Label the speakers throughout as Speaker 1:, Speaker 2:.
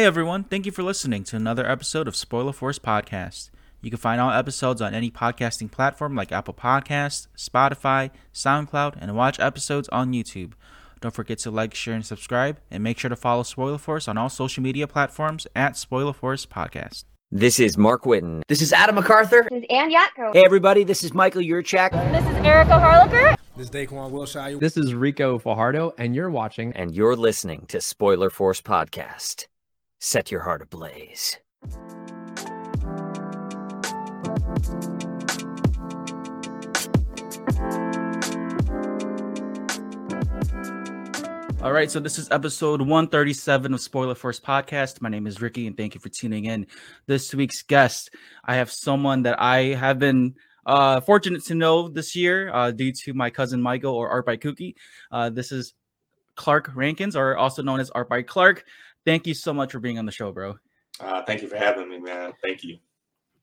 Speaker 1: Hey everyone, thank you for listening to another episode of Spoiler Force Podcast. You can find all episodes on any podcasting platform like Apple Podcasts, Spotify, SoundCloud, and watch episodes on YouTube. Don't forget to like, share, and subscribe, and make sure to follow Spoiler Force on all social media platforms at Spoiler Force Podcast.
Speaker 2: This is Mark Witten.
Speaker 3: This is Adam MacArthur.
Speaker 4: This is Ann Yatko.
Speaker 3: Hey, everybody, this is Michael Yurchak.
Speaker 4: This is Erica Harlacher.
Speaker 5: This is Daquan Wilshire.
Speaker 6: This is Rico Fajardo, and you're watching.
Speaker 2: And you're listening to Spoiler Force Podcast. Set your heart ablaze.
Speaker 1: All right, so this is episode 137 of Spoiler Force Podcast. My name is Ricky, and thank you for tuning in. This week's guest, I have someone that I have been uh, fortunate to know this year uh, due to my cousin Michael or Art by Kookie. Uh, this is Clark Rankins, or also known as Art by Clark. Thank you so much for being on the show, bro.
Speaker 7: Uh, thank you for having me, man. Thank you.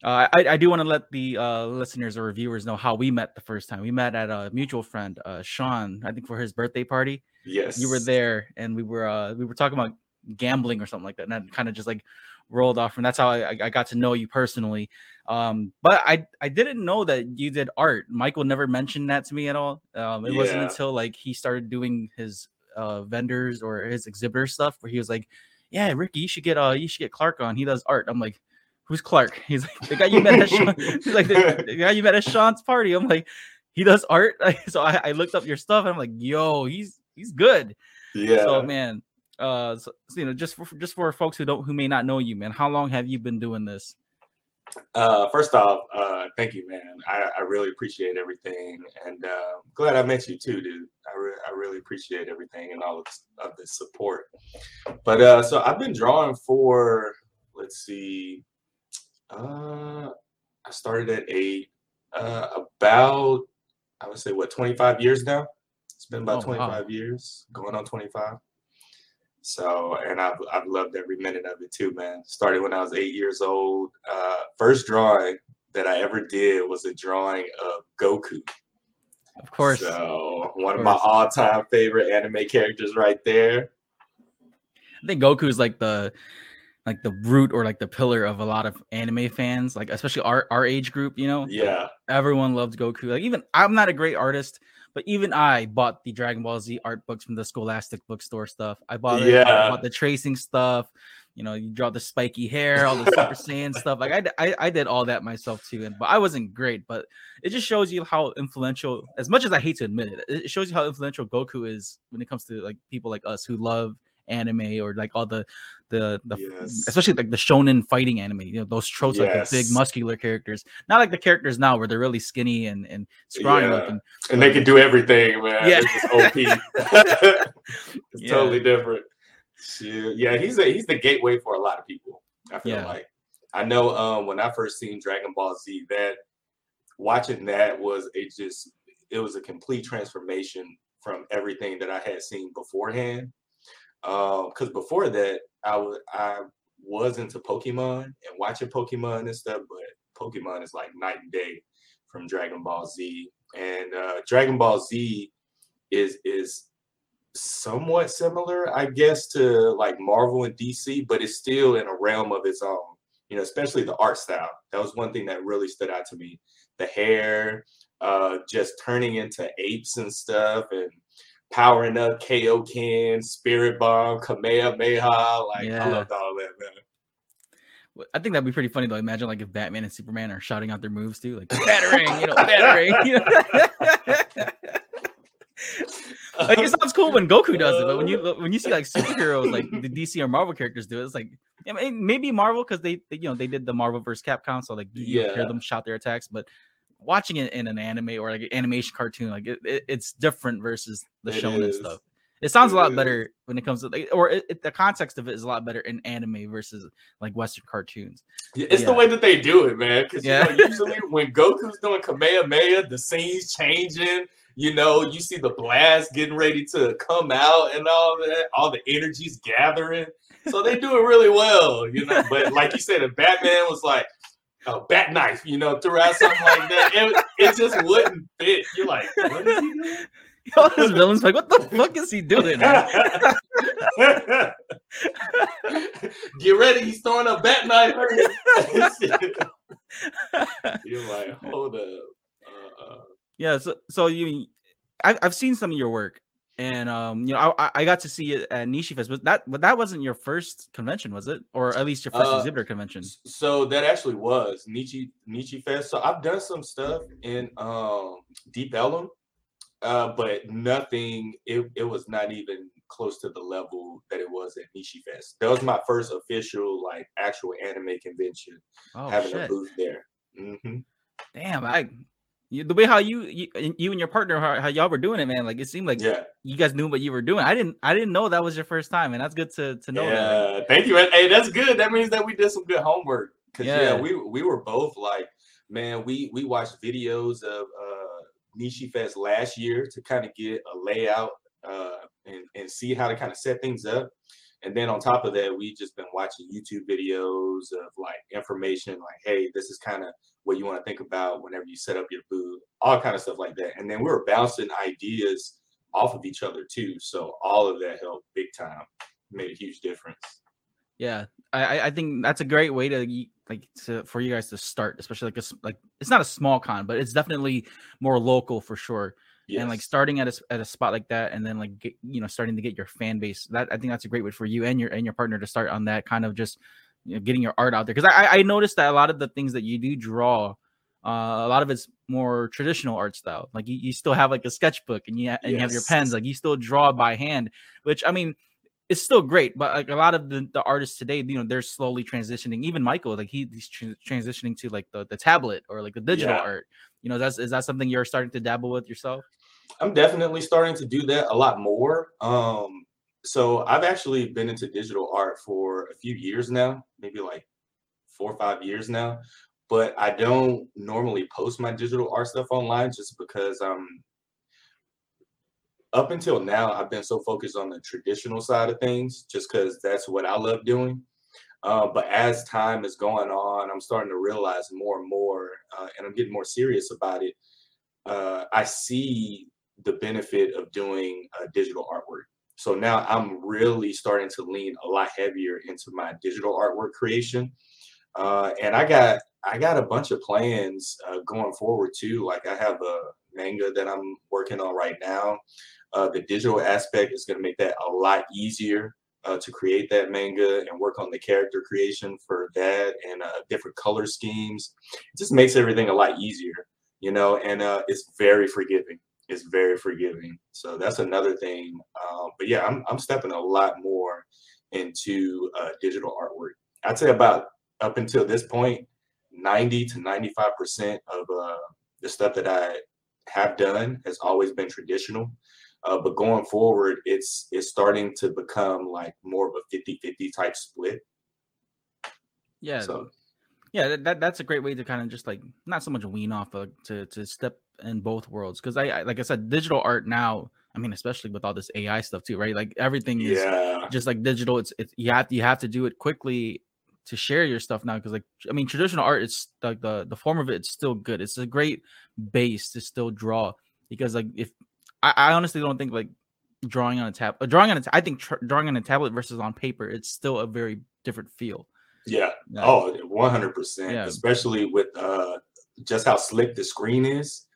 Speaker 1: Uh, I, I do want to let the uh, listeners or viewers know how we met the first time. We met at a mutual friend, uh, Sean, I think for his birthday party.
Speaker 7: Yes,
Speaker 1: you were there, and we were uh, we were talking about gambling or something like that, and that kind of just like rolled off, and that's how I, I got to know you personally. Um, but I I didn't know that you did art. Michael never mentioned that to me at all. Um, it yeah. wasn't until like he started doing his uh, vendors or his exhibitor stuff where he was like, "Yeah, Ricky, you should get uh you should get Clark on. He does art." I'm like, "Who's Clark?" He's like, "The guy you met at Sean, he's like the, the guy you met at Sean's party." I'm like, "He does art." so I, I looked up your stuff and I'm like, "Yo, he's he's good.
Speaker 7: Yeah.
Speaker 1: So man, uh, so, you know, just for just for folks who don't who may not know you, man, how long have you been doing this?
Speaker 7: Uh, first off, uh, thank you, man. I, I really appreciate everything, and uh, glad I met you too, dude. I, re- I really appreciate everything and all of, of the support. But uh, so I've been drawing for, let's see, uh, I started at eight, uh, about I would say what 25 years now. It's been about oh, 25 wow. years, going on 25. So, and I've, I've loved every minute of it too, man. Started when I was eight years old. Uh, first drawing that I ever did was a drawing of Goku.
Speaker 1: Of course.
Speaker 7: So, one of, of my all time favorite anime characters right there.
Speaker 1: I think Goku is like the like the root or like the pillar of a lot of anime fans, like especially our our age group, you know?
Speaker 7: Yeah.
Speaker 1: Everyone loved Goku. Like even I'm not a great artist, but even I bought the Dragon Ball Z art books from the Scholastic bookstore stuff. I bought it. Yeah. I bought the tracing stuff. You know, you draw the spiky hair, all the Super Saiyan stuff. Like I, I, I did all that myself too, and but I wasn't great. But it just shows you how influential. As much as I hate to admit it, it shows you how influential Goku is when it comes to like people like us who love anime or like all the the the yes. especially like the shonen fighting anime you know those tropes yes. like the big muscular characters not like the characters now where they're really skinny and and scrawny
Speaker 7: yeah.
Speaker 1: looking
Speaker 7: and they can do everything man yeah OP. it's yeah. totally different yeah he's a he's the gateway for a lot of people I feel yeah. like I know um when I first seen Dragon Ball Z that watching that was a just it was a complete transformation from everything that I had seen beforehand because um, before that, I was I was into Pokemon and watching Pokemon and stuff, but Pokemon is like night and day from Dragon Ball Z, and uh, Dragon Ball Z is is somewhat similar, I guess, to like Marvel and DC, but it's still in a realm of its own. You know, especially the art style. That was one thing that really stood out to me. The hair, uh, just turning into apes and stuff, and powering up Kaioken, Spirit Bomb, Kamehameha. Like yeah. I loved all that, man.
Speaker 1: I think that'd be pretty funny though. Imagine like if Batman and Superman are shouting out their moves too, like battering, you know, battering. You know? like it sounds cool when Goku does it, but when you when you see like superheroes like the DC or Marvel characters do it, it's like I mean, maybe Marvel because they, they, you know they did the Marvel vs. Capcom, so like you yeah. hear them shout their attacks, but watching it in an anime or like an animation cartoon, like it, it, it's different versus the it shonen is. stuff. It sounds it a lot is. better when it comes to like, or it, the context of it is a lot better in anime versus like Western cartoons.
Speaker 7: Yeah, it's yeah. the way that they do it, man. Because yeah. you know, usually when Goku's doing Kamehameha, the scene's changing. You know, you see the blast getting ready to come out and all that. All the energy's gathering, so they do it really well. You know, but like you said, if Batman was like, a bat knife, you know, throughout something like that. It, it just wouldn't fit. You're like, what is he doing?
Speaker 1: All his villains like, what the fuck is he doing?
Speaker 7: Get ready, he's throwing a bat knife. You're like, hold up. Uh, uh.
Speaker 1: Yeah, so so you, I've I've seen some of your work, and um, you know, I, I got to see it at Nishi Fest, but that but that wasn't your first convention, was it? Or at least your first uh, exhibitor convention?
Speaker 7: So that actually was Nishi Nishi Fest. So I've done some stuff in um Deep Ellum, uh, but nothing. It it was not even close to the level that it was at Nishi Fest. That was my first official like actual anime convention, oh, having shit. a booth there. Mm-hmm.
Speaker 1: Damn, I you, the way how you, you, you and your partner how, how, y'all were doing it, man. Like it seemed like yeah. you guys knew what you were doing. I didn't I didn't know that was your first time, and that's good to to know.
Speaker 7: Yeah, that. thank you. Hey, that's good. That means that we did some good homework. Cause yeah. yeah, we we were both like, man, we we watched videos of uh Nishi Fest last year to kind of get a layout uh and and see how to kind of set things up. And then on top of that, we just been watching YouTube videos of like information, like, hey, this is kind of what you want to think about whenever you set up your booth, all kind of stuff like that. And then we were bouncing ideas off of each other too. So all of that helped big time, made a huge difference.
Speaker 1: Yeah, I I think that's a great way to like to for you guys to start, especially like a like it's not a small con, but it's definitely more local for sure. Yes. And like starting at a at a spot like that, and then like get, you know starting to get your fan base. That I think that's a great way for you and your and your partner to start on that kind of just you know, getting your art out there. Because I I noticed that a lot of the things that you do draw, uh, a lot of it's more traditional art style. Like you, you still have like a sketchbook and you and yes. you have your pens. Like you still draw by hand, which I mean it's still great, but like a lot of the, the artists today, you know, they're slowly transitioning. Even Michael, like he, he's transitioning to like the, the tablet or like the digital yeah. art. You know, that's is that something you're starting to dabble with yourself?
Speaker 7: I'm definitely starting to do that a lot more. Um, so I've actually been into digital art for a few years now, maybe like four or five years now. But I don't normally post my digital art stuff online just because um, up until now I've been so focused on the traditional side of things, just because that's what I love doing. Uh, but as time is going on, I'm starting to realize more and more, uh, and I'm getting more serious about it. Uh, I see the benefit of doing uh, digital artwork. So now I'm really starting to lean a lot heavier into my digital artwork creation. Uh, and I got I got a bunch of plans uh, going forward too. Like I have a manga that I'm working on right now. Uh, the digital aspect is going to make that a lot easier uh, to create that manga and work on the character creation for that and uh, different color schemes. It just makes everything a lot easier, you know, and uh, it's very forgiving is very forgiving. So that's another thing. Um, but yeah, I'm I'm stepping a lot more into uh, digital artwork. I'd say about up until this point, 90 to 95 percent of uh, the stuff that I have done has always been traditional. Uh, but going forward, it's it's starting to become like more of a 50-50 type split.
Speaker 1: Yeah. So, yeah, that, that's a great way to kind of just like not so much wean off, but to to step in both worlds because I, I, like I said, digital art now. I mean, especially with all this AI stuff too, right? Like everything is yeah. just like digital. It's it's you have you have to do it quickly to share your stuff now because like I mean, traditional art it's like the the form of it, it's still good. It's a great base to still draw because like if I, I honestly don't think like drawing on a tab, drawing on a, I think tr- drawing on a tablet versus on paper, it's still a very different feel.
Speaker 7: Yeah. yeah. Oh, 100%. Yeah. Especially with uh, just how slick the screen is.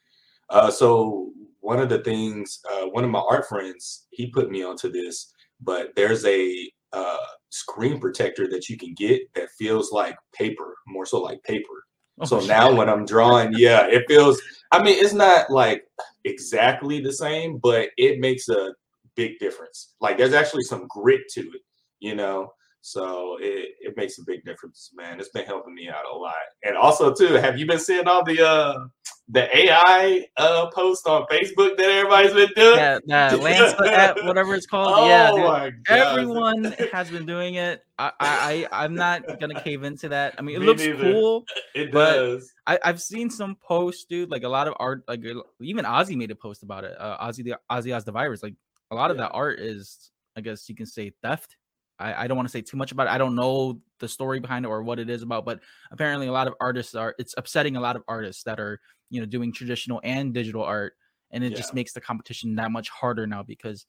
Speaker 7: Uh, so one of the things, uh, one of my art friends, he put me onto this, but there's a uh, screen protector that you can get that feels like paper, more so like paper. Oh, so shit. now when I'm drawing, yeah, it feels. I mean, it's not like exactly the same, but it makes a big difference. Like there's actually some grit to it, you know. So it, it makes a big difference, man. It's been helping me out a lot. And also too, have you been seeing all the uh the AI uh post on Facebook that everybody's been doing?
Speaker 1: Yeah, uh, Lensa app, whatever it's called. Oh yeah, everyone has been doing it. I, I I'm not gonna cave into that. I mean, it me looks neither. cool.
Speaker 7: It does.
Speaker 1: I, I've seen some posts, dude. Like a lot of art, like even Ozzy made a post about it. Uh, Ozzy the Ozzy has the virus. Like a lot of that art is, I guess you can say, theft I, I don't want to say too much about it. I don't know the story behind it or what it is about, but apparently a lot of artists are it's upsetting a lot of artists that are, you know, doing traditional and digital art and it yeah. just makes the competition that much harder now because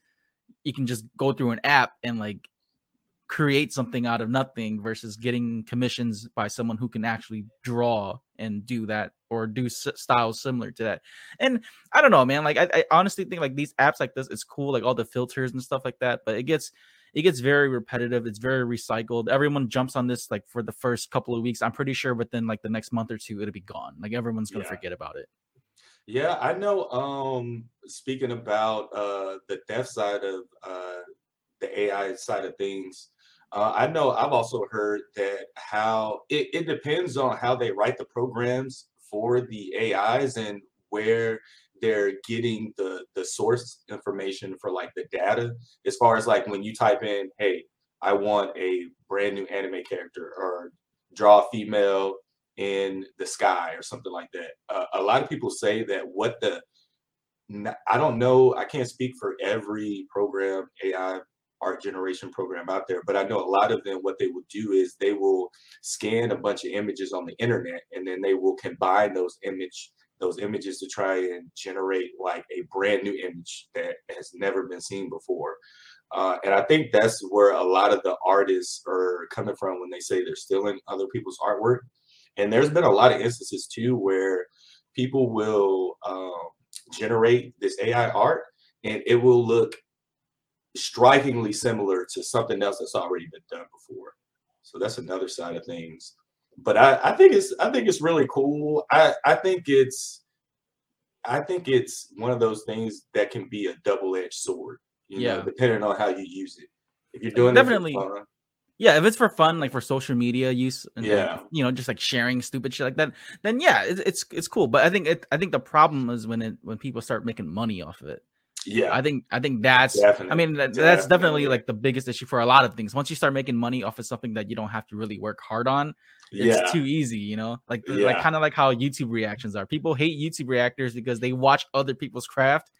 Speaker 1: you can just go through an app and like create something out of nothing versus getting commissions by someone who can actually draw and do that or do s- styles similar to that. And I don't know, man. Like I, I, honestly think like these apps like this, it's cool, like all the filters and stuff like that. But it gets it gets very repetitive. It's very recycled. Everyone jumps on this like for the first couple of weeks. I'm pretty sure within like the next month or two, it'll be gone. Like everyone's gonna yeah. forget about it.
Speaker 7: Yeah, I know. Um, speaking about uh the dev side of uh the AI side of things, uh, I know I've also heard that how it, it depends on how they write the programs for the AIs and where they're getting the the source information for like the data as far as like when you type in hey i want a brand new anime character or draw a female in the sky or something like that. Uh, a lot of people say that what the i don't know i can't speak for every program ai art generation program out there but i know a lot of them what they will do is they will scan a bunch of images on the internet and then they will combine those image those images to try and generate like a brand new image that has never been seen before. Uh, and I think that's where a lot of the artists are coming from when they say they're stealing other people's artwork. And there's been a lot of instances too where people will um, generate this AI art and it will look strikingly similar to something else that's already been done before. So that's another side of things but I, I think it's I think it's really cool. I, I think it's I think it's one of those things that can be a double edged sword. yeah, know, depending on how you use it. If you're doing
Speaker 1: definitely. yeah, if it's for fun, like for social media use, and
Speaker 7: yeah,
Speaker 1: like, you know, just like sharing stupid shit like that, then yeah, it's it's, it's cool. But I think it, I think the problem is when it when people start making money off of it.
Speaker 7: Yeah,
Speaker 1: I think I think that's definitely. I mean that, that's definitely like the biggest issue for a lot of things. Once you start making money off of something that you don't have to really work hard on, it's yeah. too easy, you know? Like yeah. like kind of like how YouTube reactions are. People hate YouTube reactors because they watch other people's craft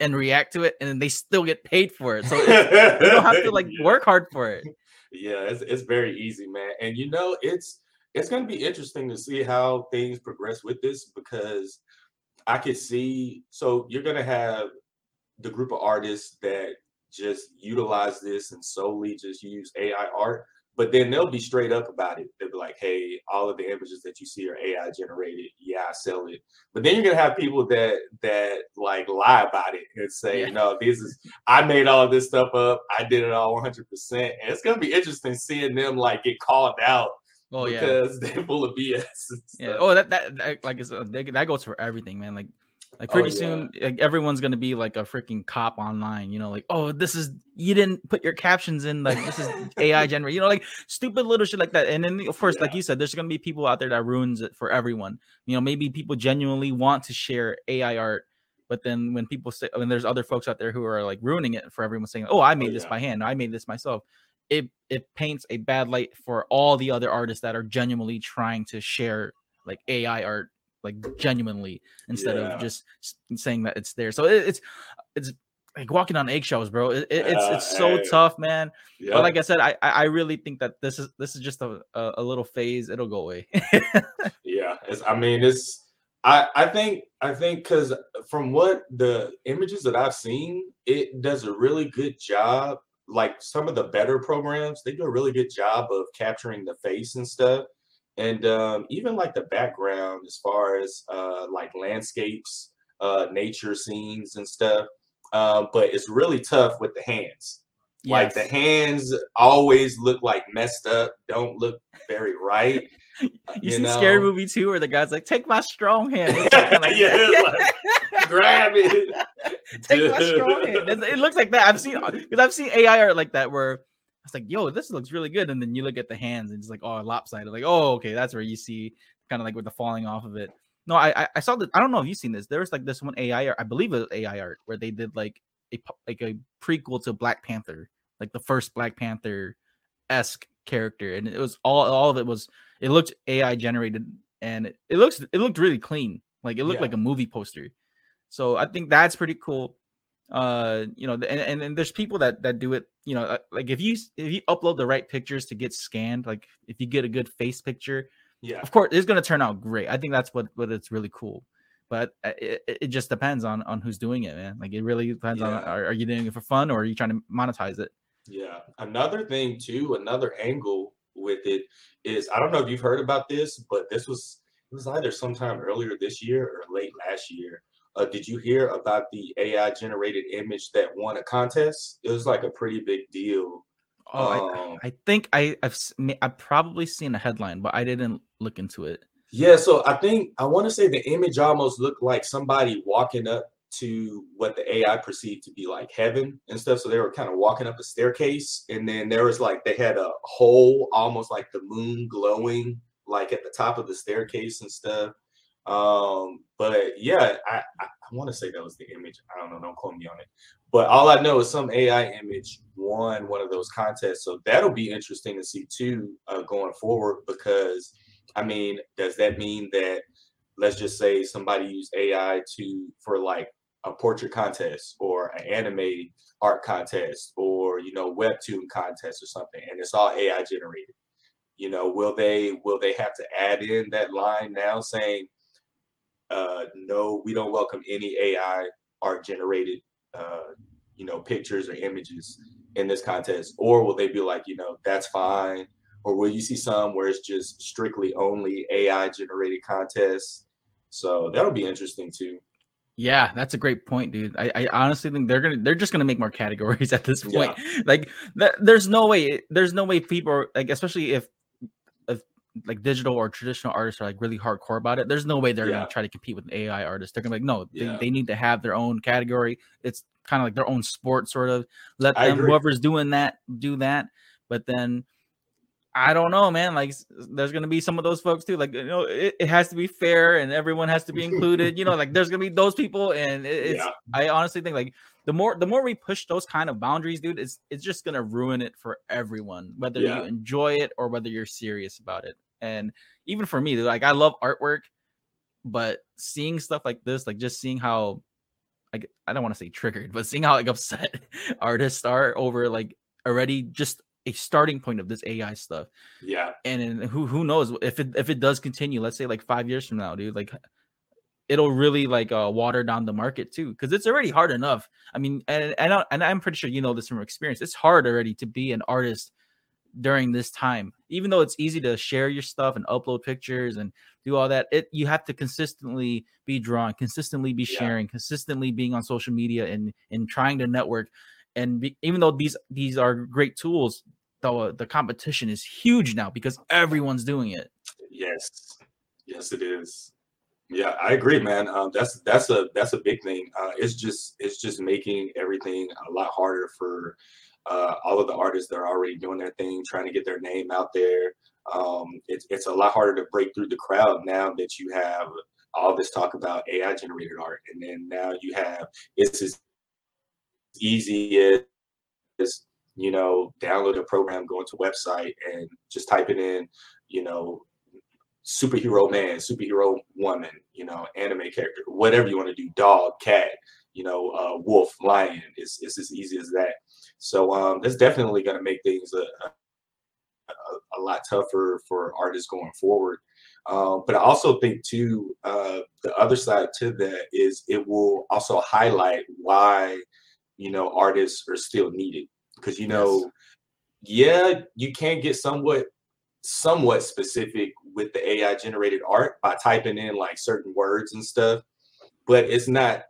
Speaker 1: and react to it and they still get paid for it. So you don't have to like yeah. work hard for it.
Speaker 7: Yeah, it's it's very easy, man. And you know, it's it's going to be interesting to see how things progress with this because I could see so you're going to have the group of artists that just utilize this and solely just use AI art but then they'll be straight up about it. They'll be like, "Hey, all of the images that you see are AI generated. Yeah, I sell it." But then you're gonna have people that that like lie about it and say, yeah. "No, this is I made all this stuff up. I did it all 100." percent And it's gonna be interesting seeing them like get called out Oh because yeah. they're full of BS.
Speaker 1: Yeah. Oh, that, that, that like it's, that goes for everything, man. Like like oh, pretty oh, yeah. soon, like, everyone's gonna be like a freaking cop online. You know, like oh, this is you didn't put your captions in. Like this is AI generated. You know, like stupid little shit like that. And then of course, yeah. like you said, there's gonna be people out there that ruins it for everyone. You know, maybe people genuinely want to share AI art, but then when people say, when there's other folks out there who are like ruining it for everyone, saying, "Oh, I oh, made oh, this yeah. by hand. I made this myself." It it paints a bad light for all the other artists that are genuinely trying to share like AI art like genuinely instead yeah. of just saying that it's there. So it, it's it's like walking on eggshells, bro. It, it, it's uh, it's so hey. tough, man. But like I said, I I really think that this is this is just a a, a little phase. It'll go away.
Speaker 7: yeah, it's, I mean, it's I I think I think because from what the images that I've seen, it does a really good job. Like some of the better programs, they do a really good job of capturing the face and stuff and um, even like the background as far as uh, like landscapes, uh, nature scenes and stuff. Uh, but it's really tough with the hands. Yes. Like the hands always look like messed up, don't look very right.
Speaker 1: you, you see know? scary movie too, where the guy's like, "Take my strong hand."
Speaker 7: Like yeah, like, grab it.
Speaker 1: Take my strong hand. It looks like that. I've seen because I've seen AI art like that where was like, yo, this looks really good. And then you look at the hands and it's like, oh, lopsided. Like, oh, okay, that's where you see kind of like with the falling off of it. No, I I saw that. I don't know if you've seen this. There was like this one AI art, I believe it was AI art, where they did like a like a prequel to Black Panther, like the first Black Panther esque character, and it was all all of it was it looked AI generated, and it, it looks it looked really clean, like it looked yeah. like a movie poster. So I think that's pretty cool uh you know and, and, and there's people that that do it you know uh, like if you if you upload the right pictures to get scanned like if you get a good face picture
Speaker 7: yeah
Speaker 1: of course it's going to turn out great i think that's what what it's really cool but uh, it, it just depends on on who's doing it, man. Like it really depends yeah. on are, are you doing it for fun or are you trying to monetize it?
Speaker 7: Yeah. Another thing too, another angle with it is I don't know if you've heard about this, but this was it was either sometime earlier this year or late last year. Uh, did you hear about the AI generated image that won a contest? It was like a pretty big deal.
Speaker 1: Oh, um, I, I, think I, I've I've probably seen a headline, but I didn't look into it.
Speaker 7: Yeah, so I think I want to say the image almost looked like somebody walking up to what the AI perceived to be like heaven and stuff. So they were kind of walking up a staircase, and then there was like they had a hole, almost like the moon glowing, like at the top of the staircase and stuff. Um, but yeah, I, I, I want to say that was the image. I don't know, don't quote me on it. But all I know is some AI image won one of those contests. So that'll be interesting to see too, uh, going forward. Because I mean, does that mean that let's just say somebody used AI to for like a portrait contest or an anime art contest or you know webtoon contest or something and it's all ai generated you know will they will they have to add in that line now saying uh no we don't welcome any ai art generated uh you know pictures or images in this contest or will they be like you know that's fine or will you see some where it's just strictly only ai generated contests so that'll be interesting too
Speaker 1: yeah, that's a great point, dude. I, I honestly think they're gonna they're just gonna make more categories at this point. Yeah. Like, th- there's no way, there's no way people like, especially if like digital or traditional artists are like really hardcore about it. There's no way they're yeah. gonna try to compete with AI artists. They're gonna be like, no, yeah. they, they need to have their own category. It's kind of like their own sport, sort of. Let them whoever's doing that do that. But then I don't know, man. Like, there's gonna be some of those folks too. Like, you know, it, it has to be fair and everyone has to be included. you know, like there's gonna be those people, and it, it's. Yeah. I honestly think like the more the more we push those kind of boundaries, dude, it's it's just gonna ruin it for everyone, whether yeah. you enjoy it or whether you're serious about it. And even for me, dude, like I love artwork, but seeing stuff like this, like just seeing how, like I don't want to say triggered, but seeing how like upset artists are over like already just a starting point of this AI stuff.
Speaker 7: Yeah.
Speaker 1: And, who who knows if it if it does continue, let's say like five years from now, dude, like it'll really like uh, water down the market too because it's already hard enough. I mean, and and, I, and I'm pretty sure you know this from experience. It's hard already to be an artist during this time. Even though it's easy to share your stuff and upload pictures and do all that, it you have to consistently be drawing, consistently be sharing, yeah. consistently being on social media and and trying to network and be, even though these these are great tools the the competition is huge now because everyone's doing it.
Speaker 7: Yes. Yes it is. Yeah i agree man. Um, that's that's a that's a big thing. Uh, it's just it's just making everything a lot harder for uh, all of the artists that are already doing their thing trying to get their name out there. Um, it's, it's a lot harder to break through the crowd now that you have all this talk about ai generated art. And then now you have it's as easy as you know download a program, go into website, and just typing in you know superhero man, superhero woman, you know anime character, whatever you want to do, dog, cat, you know uh, wolf, lion. It's it's as easy as that. So um, that's definitely going to make things a, a, a lot tougher for artists going forward. Um, but I also think too, uh, the other side to that is it will also highlight why you know artists are still needed. Because you know yes. yeah you can get somewhat somewhat specific with the ai generated art by typing in like certain words and stuff but it's not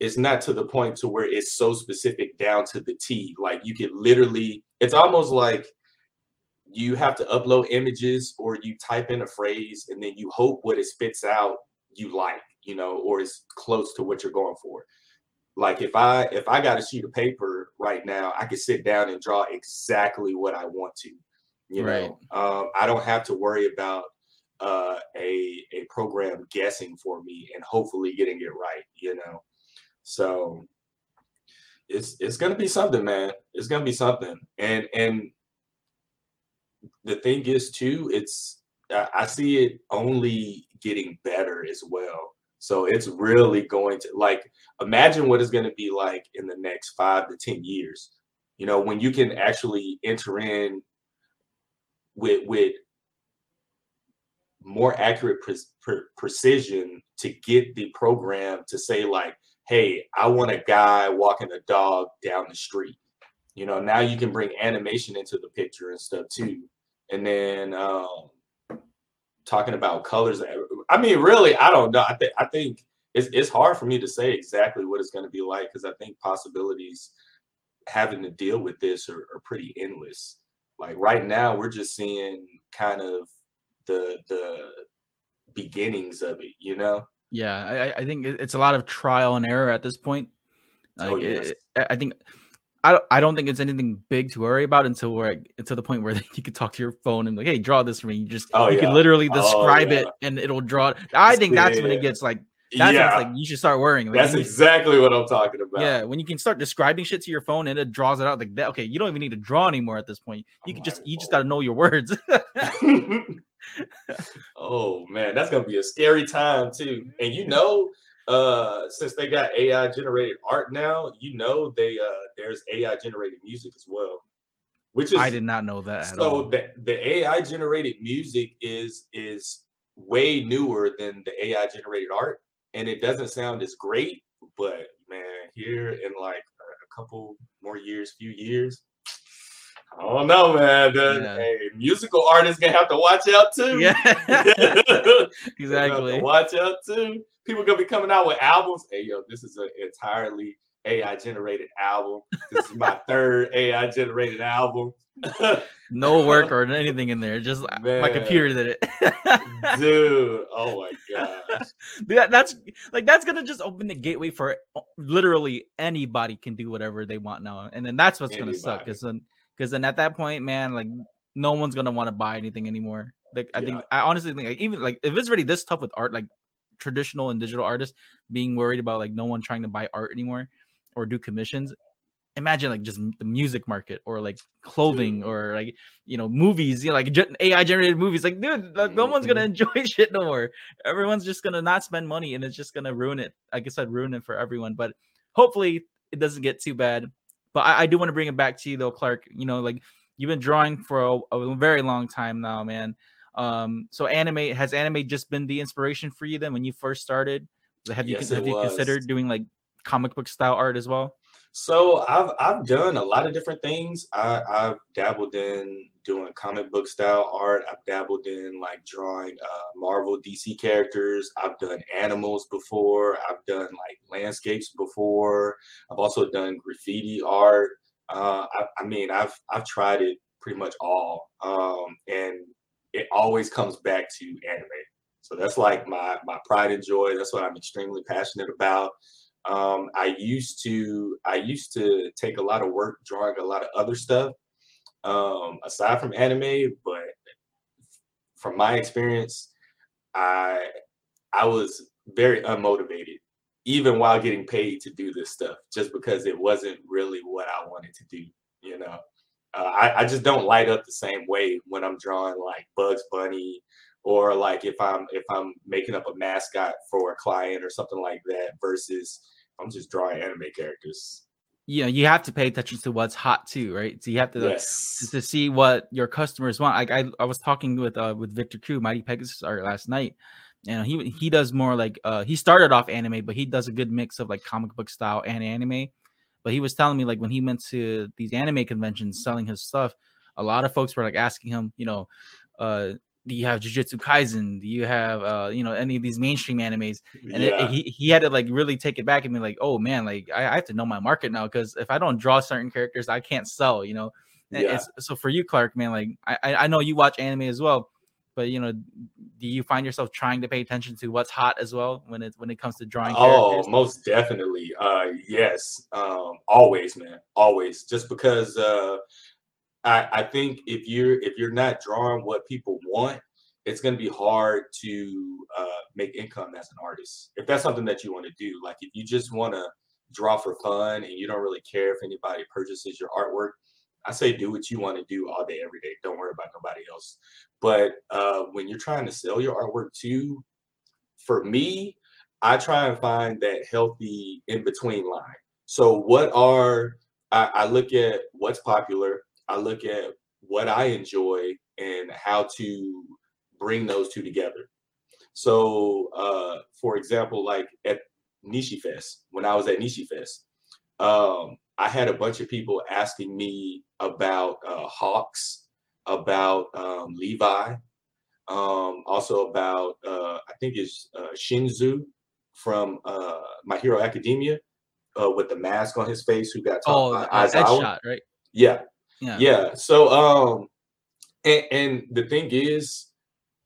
Speaker 7: it's not to the point to where it's so specific down to the t. Like you could literally it's almost like you have to upload images or you type in a phrase and then you hope what it spits out you like you know or is close to what you're going for like if i if i got a sheet of paper right now i could sit down and draw exactly what i want to you right. know um, i don't have to worry about uh, a a program guessing for me and hopefully getting it right you know? So it's it's gonna be something man. It's gonna be something. And and the thing is too it's i see it only getting better as well so it's really going to like imagine what it's going to be like in the next five to 10 years. You know, when you can actually enter in with with more accurate pre- pre- precision to get the program to say like, "Hey, I want a guy walking a dog down the street." You know, now you can bring animation into the picture and stuff too. And then um, talking about colors, I mean, really, I don't know. I think I think it's it's hard for me to say exactly what it's going to be like because I think possibilities having to deal with this are, are pretty endless. Like right now, we're just seeing kind of the the beginnings of it, you know?
Speaker 1: Yeah, I, I think it's a lot of trial and error at this point. Oh, like, oh, yes. it, I think I don't, I don't think it's anything big to worry about until we're until the point where you can talk to your phone and like, hey, draw this for me. You just oh, you yeah. can literally oh, describe oh, yeah. it and it'll draw. It. I think that's when it gets like that's yeah. like you should start worrying.
Speaker 7: Like, that's exactly what I'm talking about.
Speaker 1: Yeah, when you can start describing shit to your phone and it draws it out like that. Okay, you don't even need to draw anymore at this point. You oh can just you just got to know your words.
Speaker 7: oh man, that's gonna be a scary time too. And you know, uh, since they got AI generated art now, you know they uh there's AI generated music as well.
Speaker 1: Which is I did not know that.
Speaker 7: so the, the AI generated music is is way newer than the AI generated art and it doesn't sound as great, but man, here in like a couple more years, few years, I don't know, man. The yeah. hey, musical artists gonna have to watch out too.
Speaker 1: Yeah, exactly.
Speaker 7: watch out too. People gonna be coming out with albums. Hey, yo, this is an entirely AI generated album. This is my third AI generated album.
Speaker 1: no work or anything in there. Just uh, Man. my computer did it.
Speaker 7: Dude, oh my gosh.
Speaker 1: That, that's like that's gonna just open the gateway for uh, literally anybody can do whatever they want now. And then that's what's anybody. gonna suck. Cause then because then at that point, man, like no one's gonna want to buy anything anymore. Like I yeah. think I honestly think like even like if it's already this tough with art, like traditional and digital artists being worried about like no one trying to buy art anymore or do commissions imagine like just the music market or like clothing dude. or like you know movies you know like ai generated movies like dude like, no one's gonna mm-hmm. enjoy shit no more everyone's just gonna not spend money and it's just gonna ruin it like i said ruin it for everyone but hopefully it doesn't get too bad but i, I do want to bring it back to you though clark you know like you've been drawing for a, a very long time now man um so anime has anime just been the inspiration for you then when you first started have you, yes, have you considered doing like comic book style art as well
Speaker 7: so I've I've done a lot of different things. I, I've dabbled in doing comic book style art. I've dabbled in like drawing uh, Marvel DC characters. I've done animals before. I've done like landscapes before. I've also done graffiti art. Uh, I, I, mean, I've I've tried it pretty much all, um, and it always comes back to anime. So that's like my my pride and joy. That's what I'm extremely passionate about. Um, I used to I used to take a lot of work drawing a lot of other stuff um, aside from anime, but from my experience, I I was very unmotivated even while getting paid to do this stuff, just because it wasn't really what I wanted to do. You know, uh, I, I just don't light up the same way when I'm drawing like Bugs Bunny or like if I'm if I'm making up a mascot for a client or something like that versus I'm just drawing anime characters.
Speaker 1: You know, you have to pay attention to what's hot too, right? So you have to yes. to, see what your customers want. Like I, I was talking with uh with Victor Crew, Mighty Pegasus art last night, and he he does more like uh he started off anime, but he does a good mix of like comic book style and anime. But he was telling me like when he went to these anime conventions selling his stuff, a lot of folks were like asking him, you know, uh, do you have Jujutsu Kaisen? Do you have uh you know any of these mainstream animes? And yeah. it, he he had to like really take it back and be like, oh man, like I, I have to know my market now because if I don't draw certain characters, I can't sell. You know, yeah. so for you, Clark, man, like I I know you watch anime as well, but you know, do you find yourself trying to pay attention to what's hot as well when it when it comes to drawing?
Speaker 7: Oh, characters? most definitely. Uh, yes, um, always, man, always. Just because uh I, I think if you're if you're not drawing what people want, it's going to be hard to uh, make income as an artist. If that's something that you want to do, like if you just want to draw for fun and you don't really care if anybody purchases your artwork, I say do what you want to do all day, every day. Don't worry about nobody else. But uh, when you're trying to sell your artwork too, for me, I try and find that healthy in between line. So what are I, I look at what's popular I look at what I enjoy and how to bring those two together. So, uh, for example, like at Nishi Fest, when I was at Nishi Fest, um, I had a bunch of people asking me about uh, Hawks, about um, Levi, um, also about uh, I think it's uh, Shinzu from uh, My Hero Academia uh, with the mask on his face, who got
Speaker 1: oh, by uh, Shot, right?
Speaker 7: Yeah, yeah, yeah. So, um, and, and the thing is,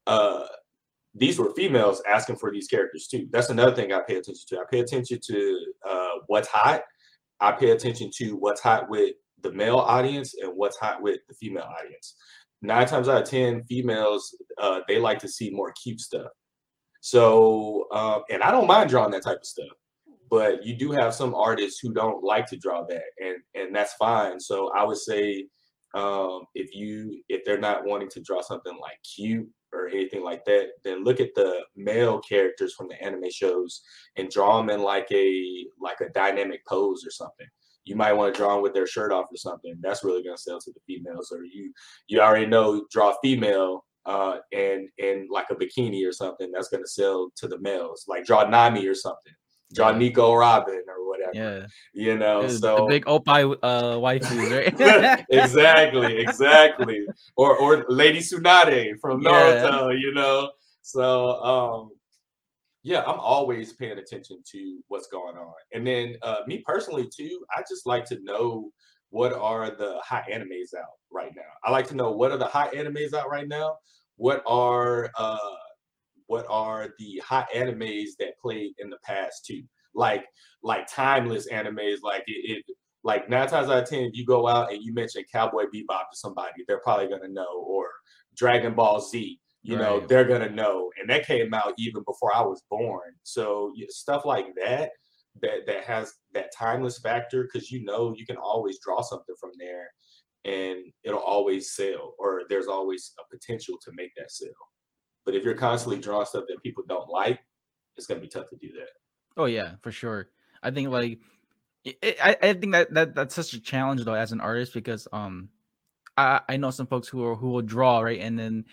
Speaker 7: uh, these were females asking for these characters too. That's another thing I pay attention to. I pay attention to uh, what's hot. I pay attention to what's hot with the male audience and what's hot with the female audience. Nine times out of ten, females uh, they like to see more cute stuff. So, um, and I don't mind drawing that type of stuff, but you do have some artists who don't like to draw that, and and that's fine. So I would say um, if you if they're not wanting to draw something like cute or anything like that, then look at the male characters from the anime shows and draw them in like a like a dynamic pose or something. You might want to draw them with their shirt off or something. That's really gonna sell to the females. Or you you already know draw a female uh, and and like a bikini or something. That's gonna sell to the males. Like draw Nami or something. Draw Nico Robin or whatever. Yeah. You know, so
Speaker 1: the big Oppai uh waifus, right?
Speaker 7: exactly, exactly. Or or Lady Tsunade from Naruto, yeah. you know. So um yeah, I'm always paying attention to what's going on. And then uh me personally too, I just like to know what are the hot animes out right now. I like to know what are the hot animes out right now. What are uh what are the hot animes that played in the past too? Like like timeless animes, like it, it like nine times out of ten, if you go out and you mention Cowboy Bebop to somebody, they're probably gonna know, or Dragon Ball Z, you right. know, they're gonna know. And that came out even before I was born. So stuff like that, that that has that timeless factor, because you know you can always draw something from there and it'll always sell, or there's always a potential to make that sell. But if you're constantly drawing stuff that people don't like, it's gonna be tough to do that.
Speaker 1: Oh yeah, for sure. I think like it, I, I think that, that that's such a challenge though as an artist because um I I know some folks who are who will draw right and then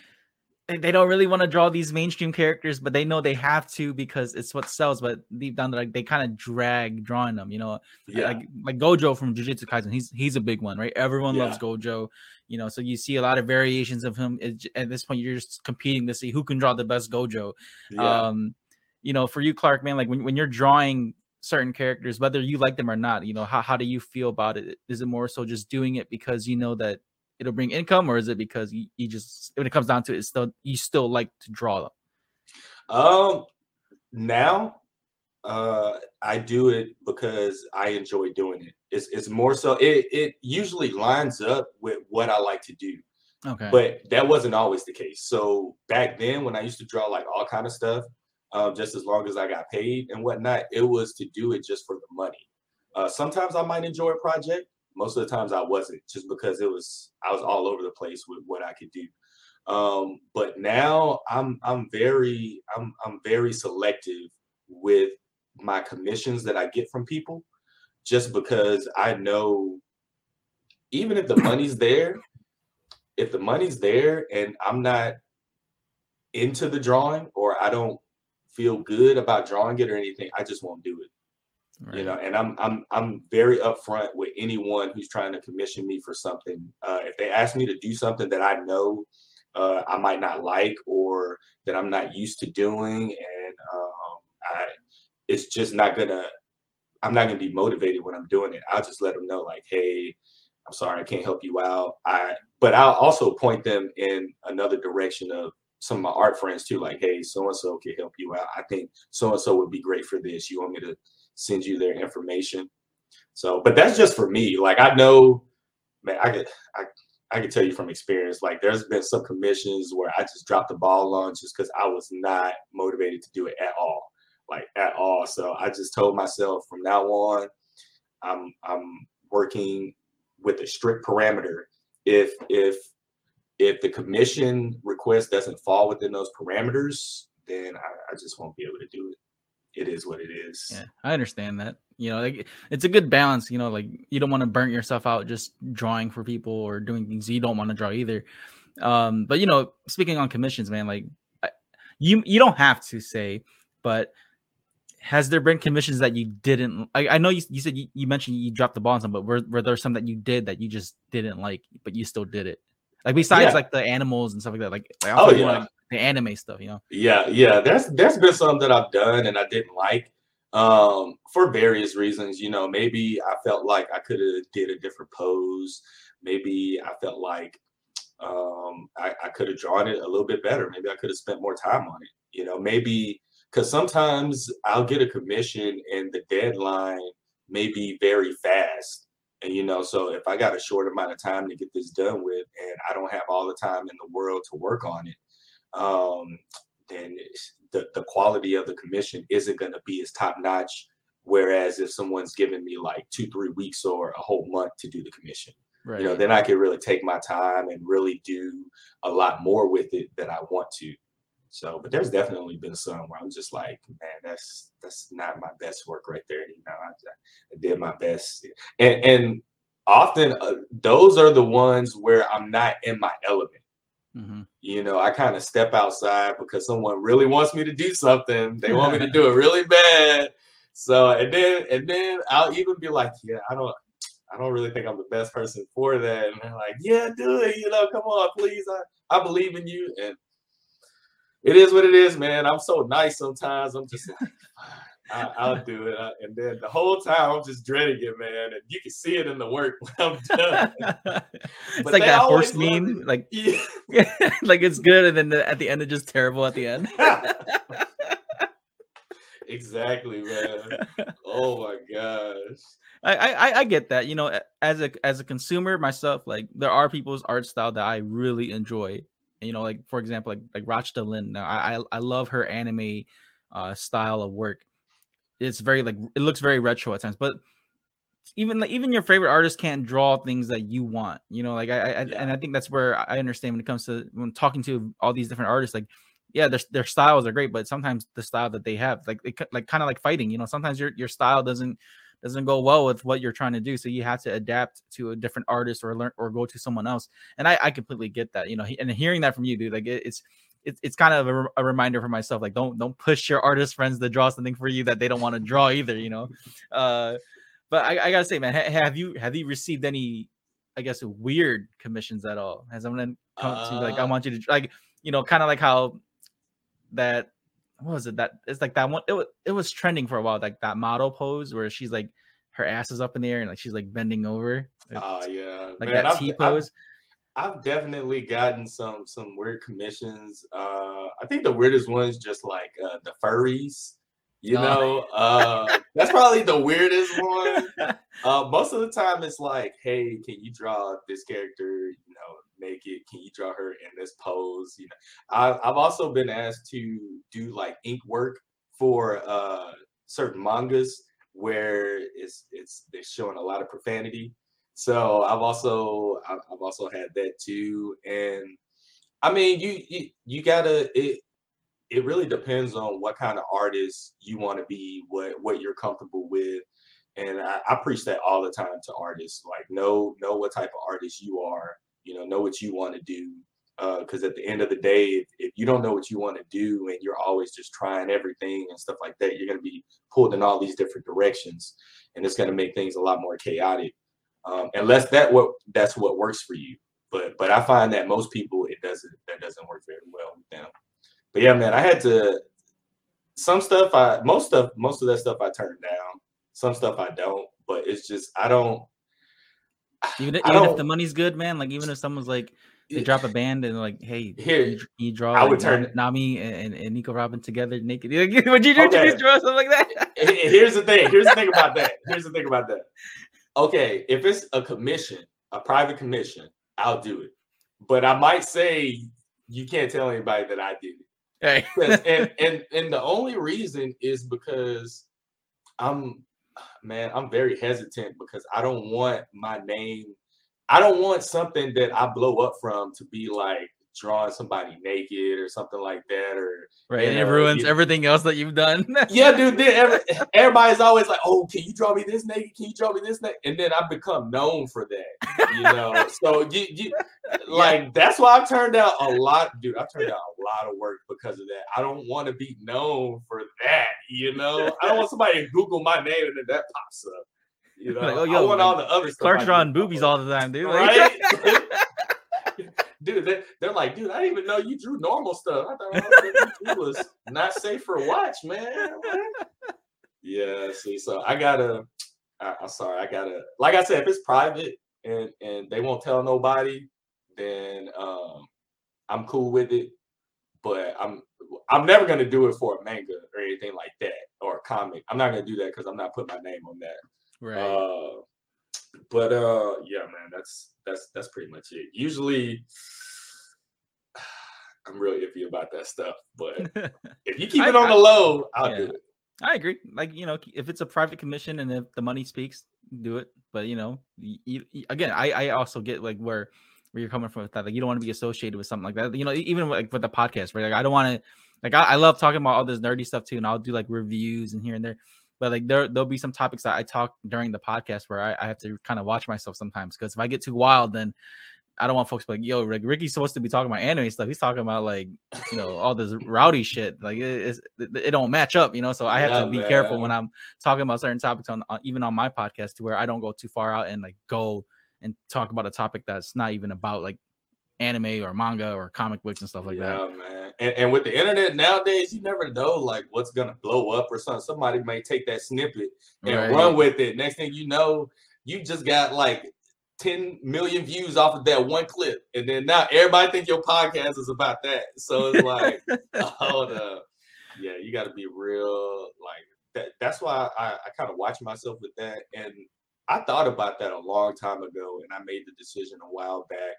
Speaker 1: they don't really want to draw these mainstream characters, but they know they have to because it's what sells. But deep down, like they kind of drag drawing them, you know. Yeah. Like like Gojo from Jujutsu Kaisen, he's he's a big one, right? Everyone yeah. loves Gojo, you know. So you see a lot of variations of him. At this point, you're just competing to see who can draw the best Gojo. Yeah. Um, you know, for you, Clark, man, like when, when you're drawing certain characters, whether you like them or not, you know, how how do you feel about it? Is it more so just doing it because you know that it'll bring income, or is it because you, you just when it comes down to it, still you still like to draw them?
Speaker 7: Um, now, uh, I do it because I enjoy doing it. It's it's more so it it usually lines up with what I like to do. Okay. But that wasn't always the case. So back then, when I used to draw like all kind of stuff, um, just as long as I got paid and whatnot, it was to do it just for the money. Uh, sometimes I might enjoy a project, most of the times I wasn't, just because it was I was all over the place with what I could do. Um, but now I'm I'm very I'm I'm very selective with my commissions that I get from people, just because I know even if the money's there, if the money's there and I'm not into the drawing or I don't feel good about drawing it or anything, I just won't do it. Right. You know, and I'm I'm I'm very upfront with anyone who's trying to commission me for something. Uh, if they ask me to do something that I know uh, I might not like or that I'm not used to doing, and um, I, it's just not gonna. I'm not gonna be motivated when I'm doing it. I'll just let them know, like, hey, I'm sorry, I can't help you out. I, but I'll also point them in another direction of some of my art friends too, like, hey, so and so can help you out. I think so and so would be great for this. You want me to send you their information. So, but that's just for me. Like I know, man, I could I I can tell you from experience, like there's been some commissions where I just dropped the ball on just because I was not motivated to do it at all. Like at all. So I just told myself from now on, I'm I'm working with a strict parameter. If if if the commission request doesn't fall within those parameters, then I, I just won't be able to do it it is what it is.
Speaker 1: Yeah, I understand that. You know, like it's a good balance. You know, like you don't want to burn yourself out just drawing for people or doing things you don't want to draw either. Um, but you know, speaking on commissions, man, like you you don't have to say, but has there been commissions that you didn't I, I know you, you said you, you, mentioned you dropped the ball on some, but were, were there some that you did that you just didn't like, but you still did it? Like besides yeah. like the animals and stuff like that, like, like oh, yeah. like the anime stuff, you know?
Speaker 7: Yeah, yeah. that's that's been something that I've done and I didn't like um for various reasons you know maybe i felt like i could have did a different pose maybe i felt like um i, I could have drawn it a little bit better maybe i could have spent more time on it you know maybe because sometimes I'll get a commission and the deadline may be very fast. And you know, so if I got a short amount of time to get this done with, and I don't have all the time in the world to work on it, um, then the the quality of the commission isn't going to be as top notch. Whereas if someone's giving me like two, three weeks or a whole month to do the commission, right. you know, then I can really take my time and really do a lot more with it than I want to. So, but there's definitely been some where I'm just like, man, that's that's not my best work right there. You know, I, I did my best, and and often uh, those are the ones where I'm not in my element. Mm-hmm. You know, I kind of step outside because someone really wants me to do something. They want me to do it really bad. So and then and then I'll even be like, yeah, I don't I don't really think I'm the best person for that. And they're like, yeah, do it. You know, come on, please. I, I believe in you. And it is what it is, man. I'm so nice sometimes. I'm just like, I, will do it. And then the whole time I'm just dreading it, man. And you can see it in the work when I'm done.
Speaker 1: it's like that horse meme, like yeah. like it's good, and then the, at the end it's just terrible at the end.
Speaker 7: exactly, man. Oh my gosh.
Speaker 1: I, I I get that. You know, as a as a consumer myself, like there are people's art style that I really enjoy, you know, like for example, like like Rachta Lin. Now, I I love her anime uh, style of work. It's very like it looks very retro at times, but even like even your favorite artist can't draw things that you want. You know, like I, I yeah. and I think that's where I understand when it comes to when talking to all these different artists, like yeah, their their styles are great, but sometimes the style that they have, like it, like kind of like fighting, you know, sometimes your your style doesn't doesn't go well with what you're trying to do. So you have to adapt to a different artist or learn or go to someone else. And I, I completely get that, you know, and hearing that from you, dude, like it, it's, it's, it's kind of a, a, reminder for myself, like don't, don't push your artist friends to draw something for you that they don't want to draw either, you know? Uh, but I, I gotta say, man, ha- have you, have you received any, I guess, weird commissions at all? Has someone come uh, to like, I uh want you to like, you know, kind of like how that what was it that it's like that one it was it was trending for a while like that model pose where she's like her ass is up in the air and like she's like bending over
Speaker 7: oh yeah
Speaker 1: like Man, that T pose
Speaker 7: I've, definitely gotten some some weird commissions uh i think the weirdest one's just like uh the furries you oh. know uh that's probably the weirdest one uh most of the time it's like hey can you draw this character you know naked? Can you draw her in this pose? You know, I, I've also been asked to do like ink work for uh, certain mangas where it's it's they're showing a lot of profanity. So I've also I've also had that too, and I mean you you, you gotta it it really depends on what kind of artist you want to be, what what you're comfortable with. And I, I preach that all the time to artists. Like know know what type of artist you are you know know what you want to do because uh, at the end of the day if, if you don't know what you want to do and you're always just trying everything and stuff like that you're going to be pulled in all these different directions and it's going to make things a lot more chaotic um, unless that what that's what works for you but but i find that most people it doesn't that doesn't work very well with them but yeah man i had to some stuff i most stuff most of that stuff i turned down some stuff i don't but it's just i don't
Speaker 1: even, even if the money's good, man. Like even if someone's like they drop a band and like, hey, here you, you draw. I like, would turn Nami and, and Nico Robin together naked. would you do? Okay. You draw something like that?
Speaker 7: Here's the thing. Here's the thing about that. Here's the thing about that. Okay, if it's a commission, a private commission, I'll do it. But I might say you can't tell anybody that I did it. Hey. and and and the only reason is because I'm man, I'm very hesitant because I don't want my name. I don't want something that I blow up from to be like drawing somebody naked or something like that, or
Speaker 1: right, and it ruins you, everything else that you've done.
Speaker 7: yeah, dude. Every, everybody's always like, "Oh, can you draw me this naked? Can you draw me this naked?" And then I've become known for that, you know. so you, you like yeah. that's why I've turned out a lot, dude. I've turned out a lot of work because of that. I don't want to be known for that, you know. I don't want somebody to Google my name and then that pops up. You know, like, oh, yo, I want all the other stuff.
Speaker 1: Clark's drawing boobies all the time, dude.
Speaker 7: Right? dude, they, they're like, dude, I didn't even know you drew normal stuff. I thought it was not safe for watch, man. Yeah, see, so I gotta. I, am sorry, I gotta. Like I said, if it's private and and they won't tell nobody, then um, I'm cool with it. But I'm I'm never gonna do it for a manga or anything like that or a comic. I'm not gonna do that because I'm not putting my name on that. Right. Uh, but uh, yeah, man, that's that's that's pretty much it. Usually, I'm really iffy about that stuff, but if you keep I, it on I, the low, I'll yeah. do it.
Speaker 1: I agree. Like you know, if it's a private commission and if the money speaks, do it. But you know, you, you, again, I I also get like where where you're coming from with that. Like you don't want to be associated with something like that. You know, even like with the podcast, right? Like I don't want to. Like I, I love talking about all this nerdy stuff too, and I'll do like reviews and here and there but like there there'll be some topics that I talk during the podcast where I, I have to kind of watch myself sometimes because if I get too wild, then I don't want folks to be like, yo, Rick, Ricky's supposed to be talking about anime stuff. He's talking about like, you know, all this rowdy shit. Like it, it don't match up, you know. So I have yeah, to be man. careful when I'm talking about certain topics on, on even on my podcast to where I don't go too far out and like go and talk about a topic that's not even about like anime or manga or comic books and stuff like
Speaker 7: yeah,
Speaker 1: that.
Speaker 7: man. And, and with the internet nowadays, you never know like what's gonna blow up or something. Somebody may take that snippet and right. run with it. Next thing you know, you just got like 10 million views off of that one clip. And then now everybody think your podcast is about that. So it's like, hold up. Yeah, you gotta be real like that. That's why I, I kind of watch myself with that. And I thought about that a long time ago and I made the decision a while back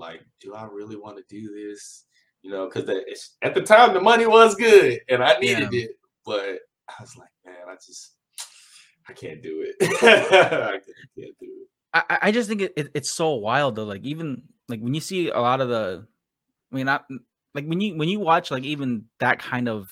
Speaker 7: like, do I really want to do this? You know, because at the time the money was good and I needed yeah. it, but I was like, man, I just I can't do it. I can't do it.
Speaker 1: I, I just think it, it, it's so wild though. Like even like when you see a lot of the, I mean, not like when you when you watch like even that kind of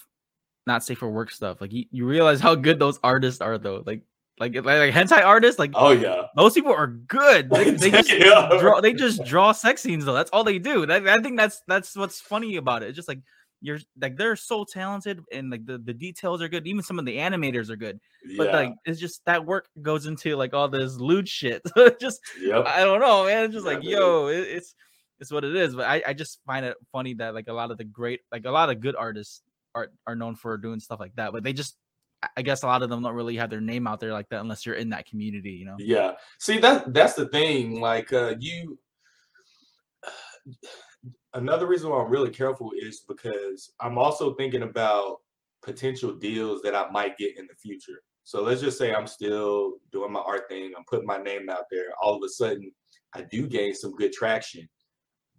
Speaker 1: not safe for work stuff, like you, you realize how good those artists are though. Like like like, like hentai artists like
Speaker 7: oh yeah.
Speaker 1: most people are good. They, they just yeah. draw they just draw sex scenes though. That's all they do. That, i think that's that's what's funny about it. It's just like you're like they're so talented and like the, the details are good. Even some of the animators are good. But yeah. like it's just that work goes into like all this lewd shit. Just yep. i don't know man. It's just yeah, like yo it, it's it's what it is. But I, I just find it funny that like a lot of the great like a lot of good artists are are known for doing stuff like that. But they just I guess a lot of them don't really have their name out there like that unless you're in that community, you know.
Speaker 7: Yeah. See that that's the thing. Like uh you another reason why I'm really careful is because I'm also thinking about potential deals that I might get in the future. So let's just say I'm still doing my art thing, I'm putting my name out there. All of a sudden, I do gain some good traction.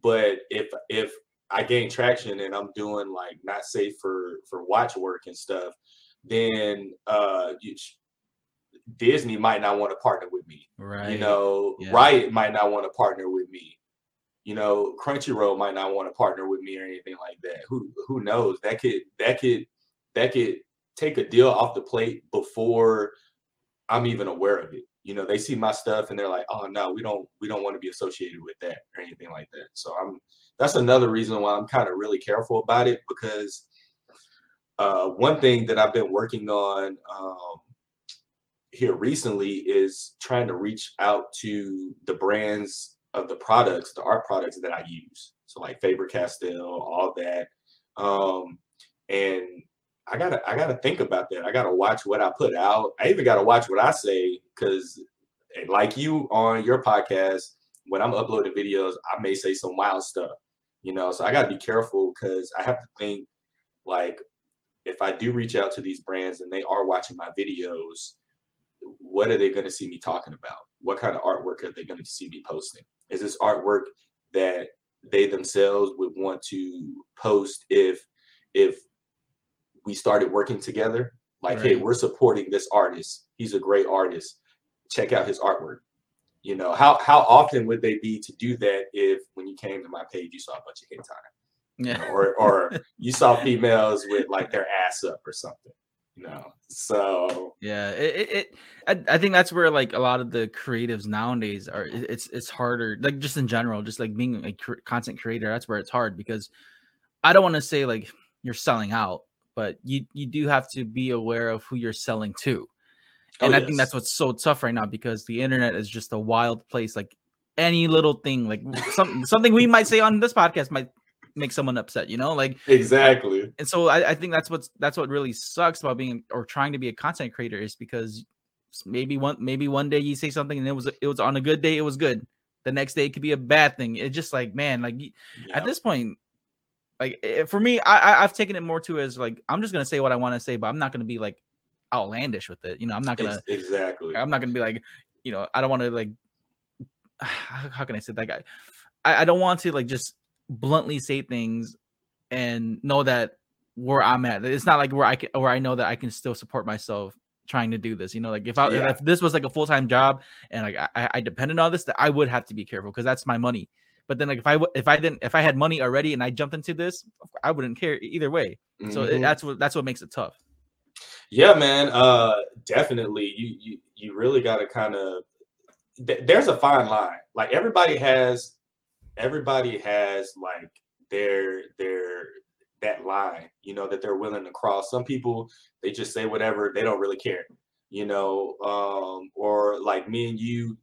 Speaker 7: But if if I gain traction and I'm doing like not safe for for watch work and stuff, then uh, you, Disney might not want to partner with me. Right. You know, yeah. Riot might not want to partner with me. You know, Crunchyroll might not want to partner with me or anything like that. Who who knows? That could that could that could take a deal off the plate before I'm even aware of it. You know, they see my stuff and they're like, "Oh no, we don't we don't want to be associated with that or anything like that." So I'm that's another reason why I'm kind of really careful about it because uh, one thing that I've been working on um, here recently is trying to reach out to the brands of the products, the art products that I use. So like Faber Castell, all that. Um, and I gotta I gotta think about that. I gotta watch what I put out. I even gotta watch what I say because like you on your podcast, when I'm uploading videos, I may say some wild stuff, you know. So I gotta be careful because I have to think like if I do reach out to these brands and they are watching my videos, what are they going to see me talking about? What kind of artwork are they going to see me posting? Is this artwork that they themselves would want to post if if we started working together? Like, right. hey, we're supporting this artist. He's a great artist. Check out his artwork. You know, how how often would they be to do that if when you came to my page you saw a bunch of time? Yeah. Or or you saw females with like their ass up or something. You know. So
Speaker 1: yeah, it, it, it I, I, think that's where like a lot of the creatives nowadays are it's it's harder like just in general, just like being a content creator, that's where it's hard because I don't want to say like you're selling out, but you you do have to be aware of who you're selling to. Oh, and oh, I yes. think that's what's so tough right now because the internet is just a wild place. Like any little thing, like some, something we might say on this podcast might make someone upset, you know? Like
Speaker 7: exactly.
Speaker 1: And so I, I think that's what's that's what really sucks about being or trying to be a content creator is because maybe one maybe one day you say something and it was it was on a good day, it was good. The next day it could be a bad thing. It's just like, man, like yeah. at this point, like eh, for me, I, I have taken it more to as like I'm just gonna say what I want to say, but I'm not gonna be like outlandish with it. You know, I'm not gonna
Speaker 7: exactly.
Speaker 1: I'm not gonna be like, you know, I don't want to like. How can I say that guy? I, I don't want to like just bluntly say things and know that where I'm at. It's not like where I can where I know that I can still support myself trying to do this. You know, like if I yeah. if this was like a full time job and like I, I depended on this, that I would have to be careful because that's my money. But then like if I if I didn't if I had money already and I jumped into this, I wouldn't care either way. Mm-hmm. So it, that's what that's what makes it tough.
Speaker 7: Yeah, man. Uh, definitely. You you you really got to kind of. Th- there's a fine line. Like everybody has, everybody has like their their that line. You know that they're willing to cross. Some people they just say whatever. They don't really care. You know, um, or like me and you,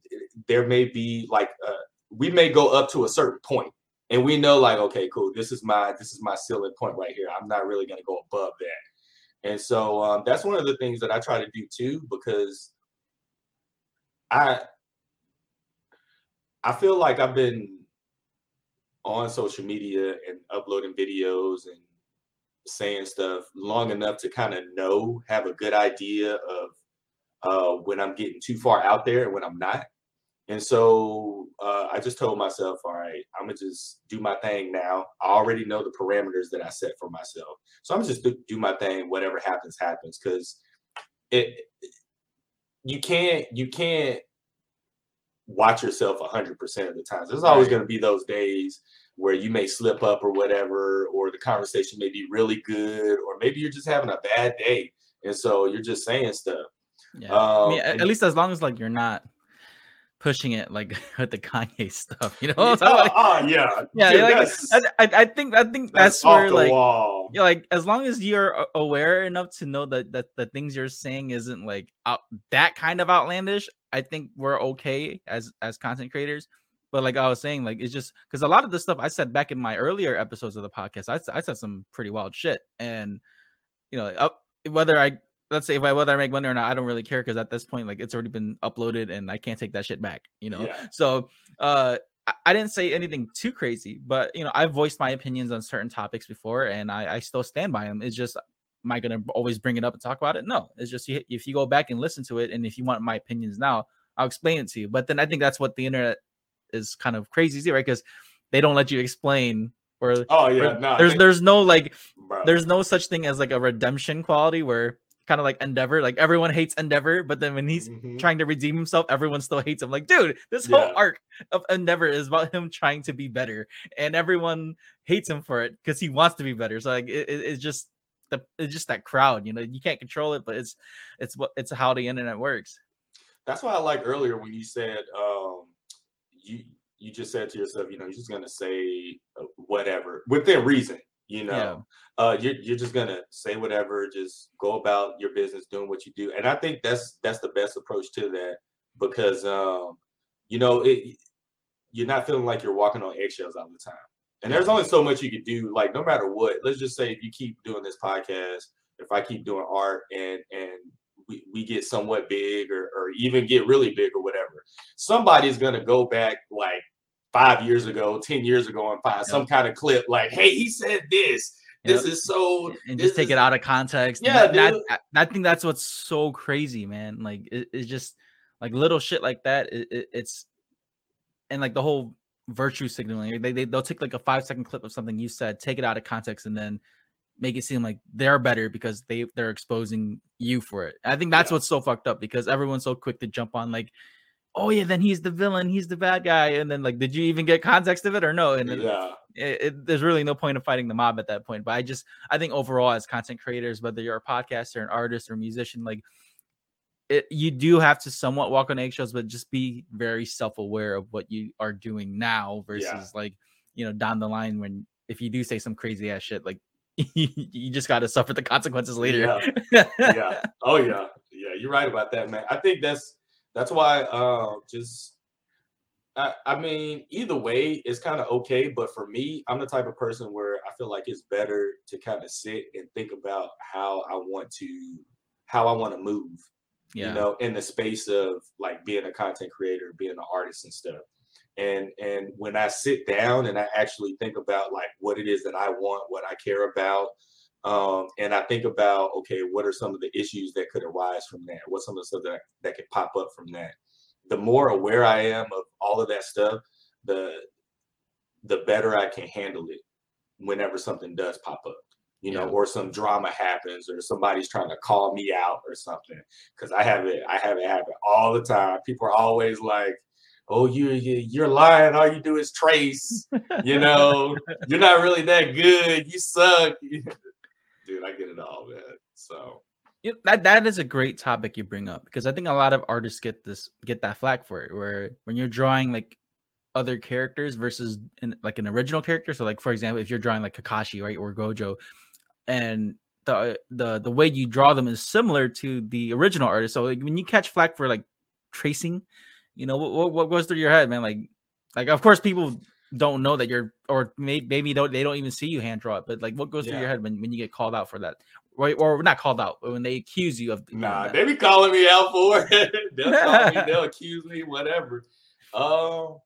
Speaker 7: there may be like uh, we may go up to a certain point and we know like okay cool this is my this is my ceiling point right here i'm not really going to go above that and so um, that's one of the things that I try to do too, because I I feel like I've been on social media and uploading videos and saying stuff long enough to kind of know, have a good idea of uh, when I'm getting too far out there and when I'm not. And so uh, I just told myself, all right, I'm gonna just do my thing now. I already know the parameters that I set for myself, so I'm just do, do my thing. Whatever happens, happens. Because it, you can't, you can't watch yourself 100% of the times. There's always going to be those days where you may slip up or whatever, or the conversation may be really good, or maybe you're just having a bad day, and so you're just saying stuff.
Speaker 1: Yeah, um, I mean, at, at least as long as like you're not pushing it like with the Kanye stuff, you know?
Speaker 7: Oh,
Speaker 1: so, like,
Speaker 7: oh, yeah,
Speaker 1: yeah. Dude, like, I, I, think I think that's, that's where like, yeah, like as long as you're aware enough to know that that the things you're saying isn't like out, that kind of outlandish, I think we're okay as as content creators. But like I was saying, like it's just because a lot of the stuff I said back in my earlier episodes of the podcast, I, I said some pretty wild shit, and you know, whether I let's say if I whether I make money or not, I don't really care because at this point, like it's already been uploaded and I can't take that shit back, you know. Yeah. So uh I, I didn't say anything too crazy, but you know, I've voiced my opinions on certain topics before and I, I still stand by them. It's just am I gonna always bring it up and talk about it? No, it's just if you go back and listen to it, and if you want my opinions now, I'll explain it to you. But then I think that's what the internet is kind of crazy, right? Because they don't let you explain or
Speaker 7: oh yeah, no,
Speaker 1: there's there's no like bro. there's no such thing as like a redemption quality where kind of like Endeavor. Like everyone hates Endeavor, but then when he's mm-hmm. trying to redeem himself, everyone still hates him. Like, dude, this yeah. whole arc of Endeavor is about him trying to be better, and everyone hates him for it because he wants to be better. So like, it, it's just the it's just that crowd. You know, you can't control it, but it's it's what it's how the internet works.
Speaker 7: That's why I like earlier when you said um you you just said to yourself, you know, you're just gonna say uh, whatever within reason you know yeah. uh you're, you're just gonna say whatever just go about your business doing what you do. And i think that's that's the best approach to that because um you know it you're not feeling like you're walking on eggshells all the time. And there's only so much you can do like no matter what. Let's just say if you keep doing this podcast if i keep doing art and and we, we get somewhat big or, or even get really big or whatever somebody's gonna go back like five years ago, 10 years ago, and find yep. some kind of clip like, hey, he said this. This yep. is so
Speaker 1: and just take
Speaker 7: is,
Speaker 1: it out of context.
Speaker 7: Yeah,
Speaker 1: that, that, I think that's what's so crazy, man. Like it, it's just like little shit like that. It, it, it's and like the whole virtue signaling. They, they they'll take like a five second clip of something you said, take it out of context, and then make it seem like they're better because they they're exposing you for it. I think that's yeah. what's so fucked up because everyone's so quick to jump on like oh yeah, then he's the villain, he's the bad guy, and then like, did you even get context of it or no? And
Speaker 7: yeah,
Speaker 1: it, it, there's really no point of fighting the mob at that point. But I just I think overall as content creators, whether you're a podcaster, an artist, or a musician, like it, you do have to somewhat walk on eggshells, but just be very self aware of what you are doing now versus yeah. like you know down the line when if you do say some crazy ass shit, like you just got to suffer the consequences later.
Speaker 7: Yeah. yeah. Oh yeah. Yeah. You're right about that, man. I think that's that's why uh, just I, I mean, either way, it's kind of okay. But for me, I'm the type of person where I feel like it's better to kind of sit and think about how I want to how I want to move. Yeah. You know, in the space of like being a content creator, being an artist and stuff. And and when I sit down and I actually think about like what it is that I want, what I care about, um, and I think about okay, what are some of the issues that could arise from that? What's some of the stuff that that could pop up from that? the more aware I am of all of that stuff, the the better I can handle it whenever something does pop up, you know, yeah. or some drama happens or somebody's trying to call me out or something. Cause I have it, I have it happen all the time. People are always like, oh, you, you you're lying. All you do is trace, you know, you're not really that good. You suck. Dude, I get it all, man. So
Speaker 1: that that is a great topic you bring up because I think a lot of artists get this get that flack for it. Where when you're drawing like other characters versus in, like an original character, so like for example, if you're drawing like Kakashi right or Gojo, and the the the way you draw them is similar to the original artist. So like, when you catch flack for like tracing, you know what what goes through your head, man? Like like of course people don't know that you're or maybe, maybe don't they don't even see you hand draw it but like what goes yeah. through your head when, when you get called out for that? Right, or not called out when they accuse you of
Speaker 7: nah they be calling me out for it. They'll call me they'll accuse me whatever. Um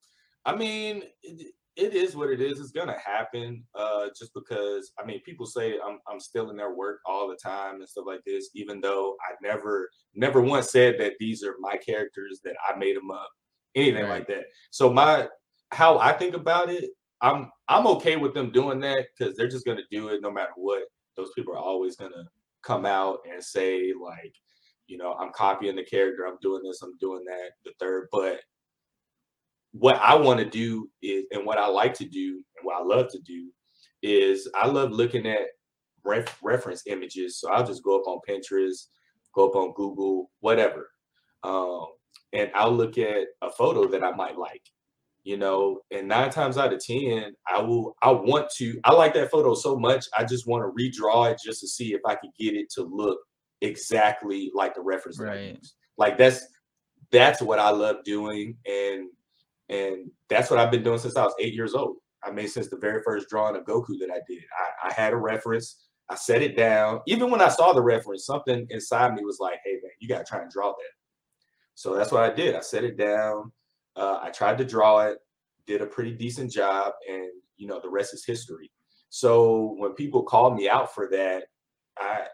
Speaker 7: i mean it, it is what it is. It's gonna happen uh just because i mean people say i'm i'm stealing their work all the time and stuff like this even though i never never once said that these are my characters that i made them up anything right. like that. So my how I think about it, I'm I'm okay with them doing that because they're just gonna do it no matter what. Those people are always gonna come out and say like, you know, I'm copying the character, I'm doing this, I'm doing that, the third. But what I want to do is, and what I like to do, and what I love to do, is I love looking at ref- reference images. So I'll just go up on Pinterest, go up on Google, whatever, um, and I'll look at a photo that I might like you know and nine times out of ten i will i want to i like that photo so much i just want to redraw it just to see if i can get it to look exactly like the reference right. like that's that's what i love doing and and that's what i've been doing since i was eight years old. I mean since the very first drawing of goku that i did. I, I had a reference i set it down. Even when i saw the reference something inside me was like hey man you gotta try and draw that. So that's what i did. I set it down uh, I tried to draw it, did a pretty decent job, and you know the rest is history. So when people call me out for that, I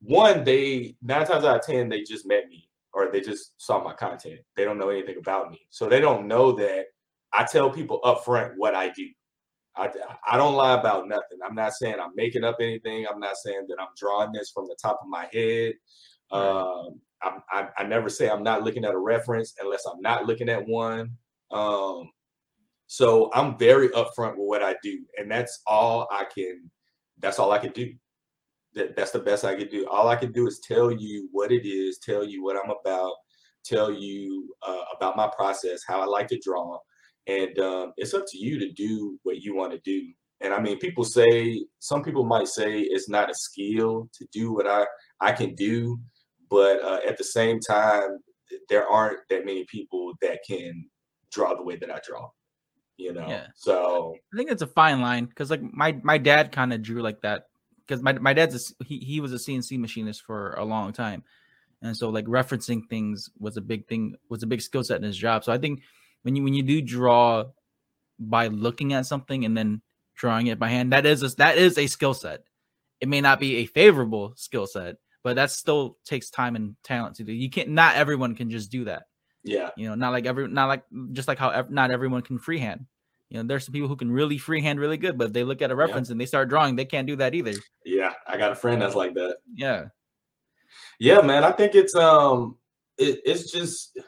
Speaker 7: one they nine times out of ten they just met me or they just saw my content. They don't know anything about me, so they don't know that I tell people up front what I do. I, I don't lie about nothing. I'm not saying I'm making up anything. I'm not saying that I'm drawing this from the top of my head. Um, I, I, never say I'm not looking at a reference unless I'm not looking at one. Um, so I'm very upfront with what I do, and that's all I can. That's all I can do. That that's the best I can do. All I can do is tell you what it is, tell you what I'm about, tell you uh, about my process, how I like to draw, and um, it's up to you to do what you want to do. And I mean, people say some people might say it's not a skill to do what I I can do but uh, at the same time, there aren't that many people that can draw the way that I draw. You know, yeah. so
Speaker 1: I think it's a fine line because like my my dad kind of drew like that because my my dad's a, he he was a CNC machinist for a long time, and so like referencing things was a big thing was a big skill set in his job. So I think when you when you do draw by looking at something and then drawing it by hand, that is a, that is a skill set. It may not be a favorable skill set, but that still takes time and talent to do. You can't. Not everyone can just do that.
Speaker 7: Yeah.
Speaker 1: You know, not like every, not like just like how ev- not everyone can freehand. You know, there's some people who can really freehand really good, but they look at a reference yeah. and they start drawing. They can't do that either.
Speaker 7: Yeah, I got a friend that's like that.
Speaker 1: Yeah.
Speaker 7: Yeah, man. I think it's um, it, it's just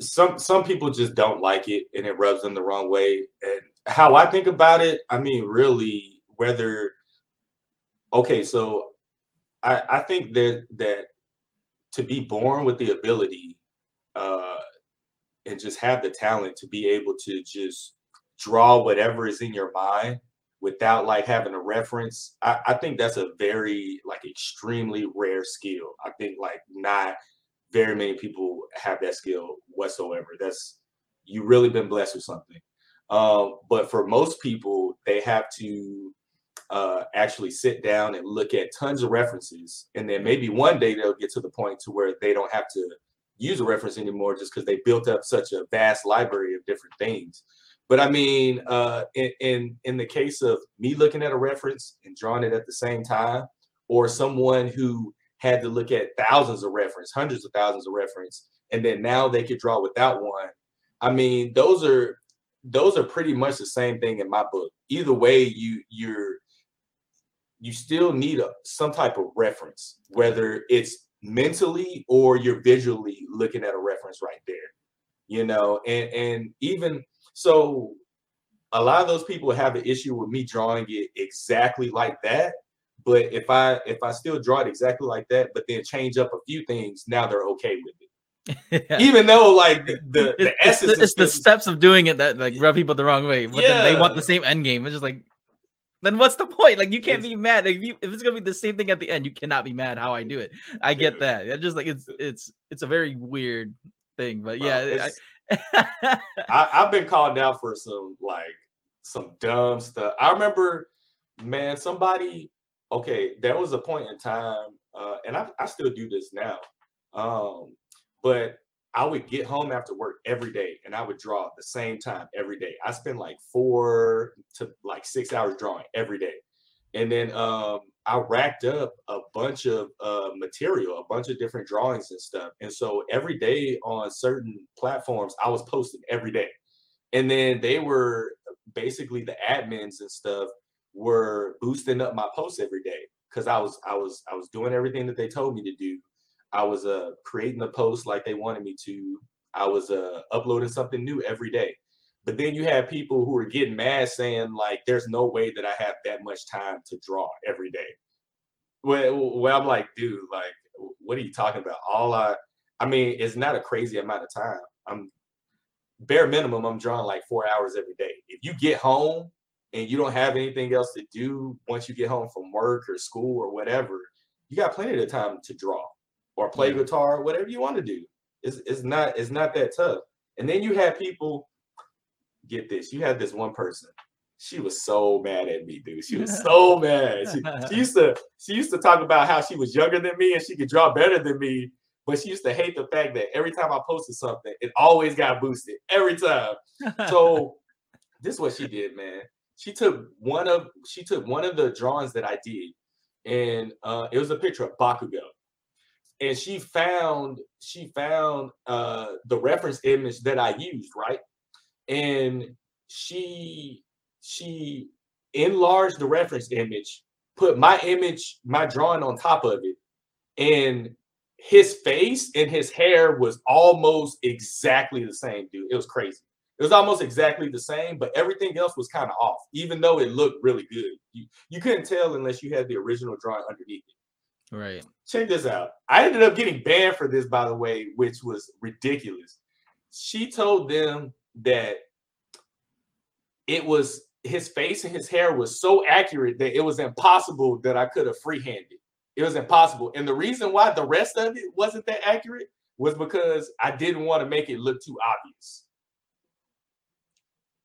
Speaker 7: some some people just don't like it and it rubs them the wrong way. And how I think about it, I mean, really, whether okay, so I, I think that that to be born with the ability uh, and just have the talent to be able to just draw whatever is in your mind without like having a reference I, I think that's a very like extremely rare skill. I think like not very many people have that skill whatsoever. That's you really been blessed with something. Um, but for most people they have to uh, actually sit down and look at tons of references and then maybe one day they'll get to the point to where they don't have to use a reference anymore just because they built up such a vast library of different things but I mean, uh, in, in in the case of me looking at a reference and drawing it at the same time, or someone who had to look at thousands of reference, hundreds of thousands of reference, and then now they could draw without one. I mean, those are those are pretty much the same thing in my book. Either way, you you're you still need a, some type of reference, whether it's mentally or you're visually looking at a reference right there. You know, and and even so a lot of those people have an issue with me drawing it exactly like that. But if I if I still draw it exactly like that, but then change up a few things, now they're okay with it. yeah. Even though like the, the, the
Speaker 1: it's, essence the, it's the steps of doing it that like rub people the wrong way. But yeah. they want the same end game. It's just like then what's the point? Like you can't it's, be mad. Like, if, you, if, it's gonna be the same thing at the end, you cannot be mad how I do it. I get that. It's just like it's it's it's a very weird thing. But yeah,
Speaker 7: I, have been called out for some like some dumb stuff. I remember, man, somebody. Okay, there was a point in time, uh, and I, I still do this now. Um, but I would get home after work every day, and I would draw at the same time every day. I spend like four to like six hours drawing every day, and then um, I racked up a bunch of uh, material, a bunch of different drawings and stuff. And so every day on certain platforms, I was posting every day. And then they were basically the admins and stuff were boosting up my posts every day because I was I was I was doing everything that they told me to do. I was uh creating the post like they wanted me to. I was uh uploading something new every day. But then you have people who are getting mad saying like, "There's no way that I have that much time to draw every day." Well, well, I'm like, dude, like, what are you talking about? All I, I mean, it's not a crazy amount of time. I'm bare minimum. I'm drawing like four hours every day. If you get home and you don't have anything else to do once you get home from work or school or whatever, you got plenty of time to draw or play yeah. guitar, whatever you want to do. It's, it's not it's not that tough. And then you have people get this. You had this one person. She was so mad at me, dude. She was so mad. She, she used to she used to talk about how she was younger than me and she could draw better than me. But she used to hate the fact that every time I posted something, it always got boosted every time. So this is what she did, man. She took one of she took one of the drawings that I did, and uh, it was a picture of Bakugo and she found she found uh the reference image that I used, right? and she she enlarged the reference image, put my image, my drawing on top of it, and his face and his hair was almost exactly the same, dude. It was crazy. It was almost exactly the same, but everything else was kind of off, even though it looked really good. You you couldn't tell unless you had the original drawing underneath it.
Speaker 1: Right.
Speaker 7: Check this out. I ended up getting banned for this, by the way, which was ridiculous. She told them that it was his face and his hair was so accurate that it was impossible that I could have freehanded. It was impossible. And the reason why the rest of it wasn't that accurate was because I didn't want to make it look too obvious.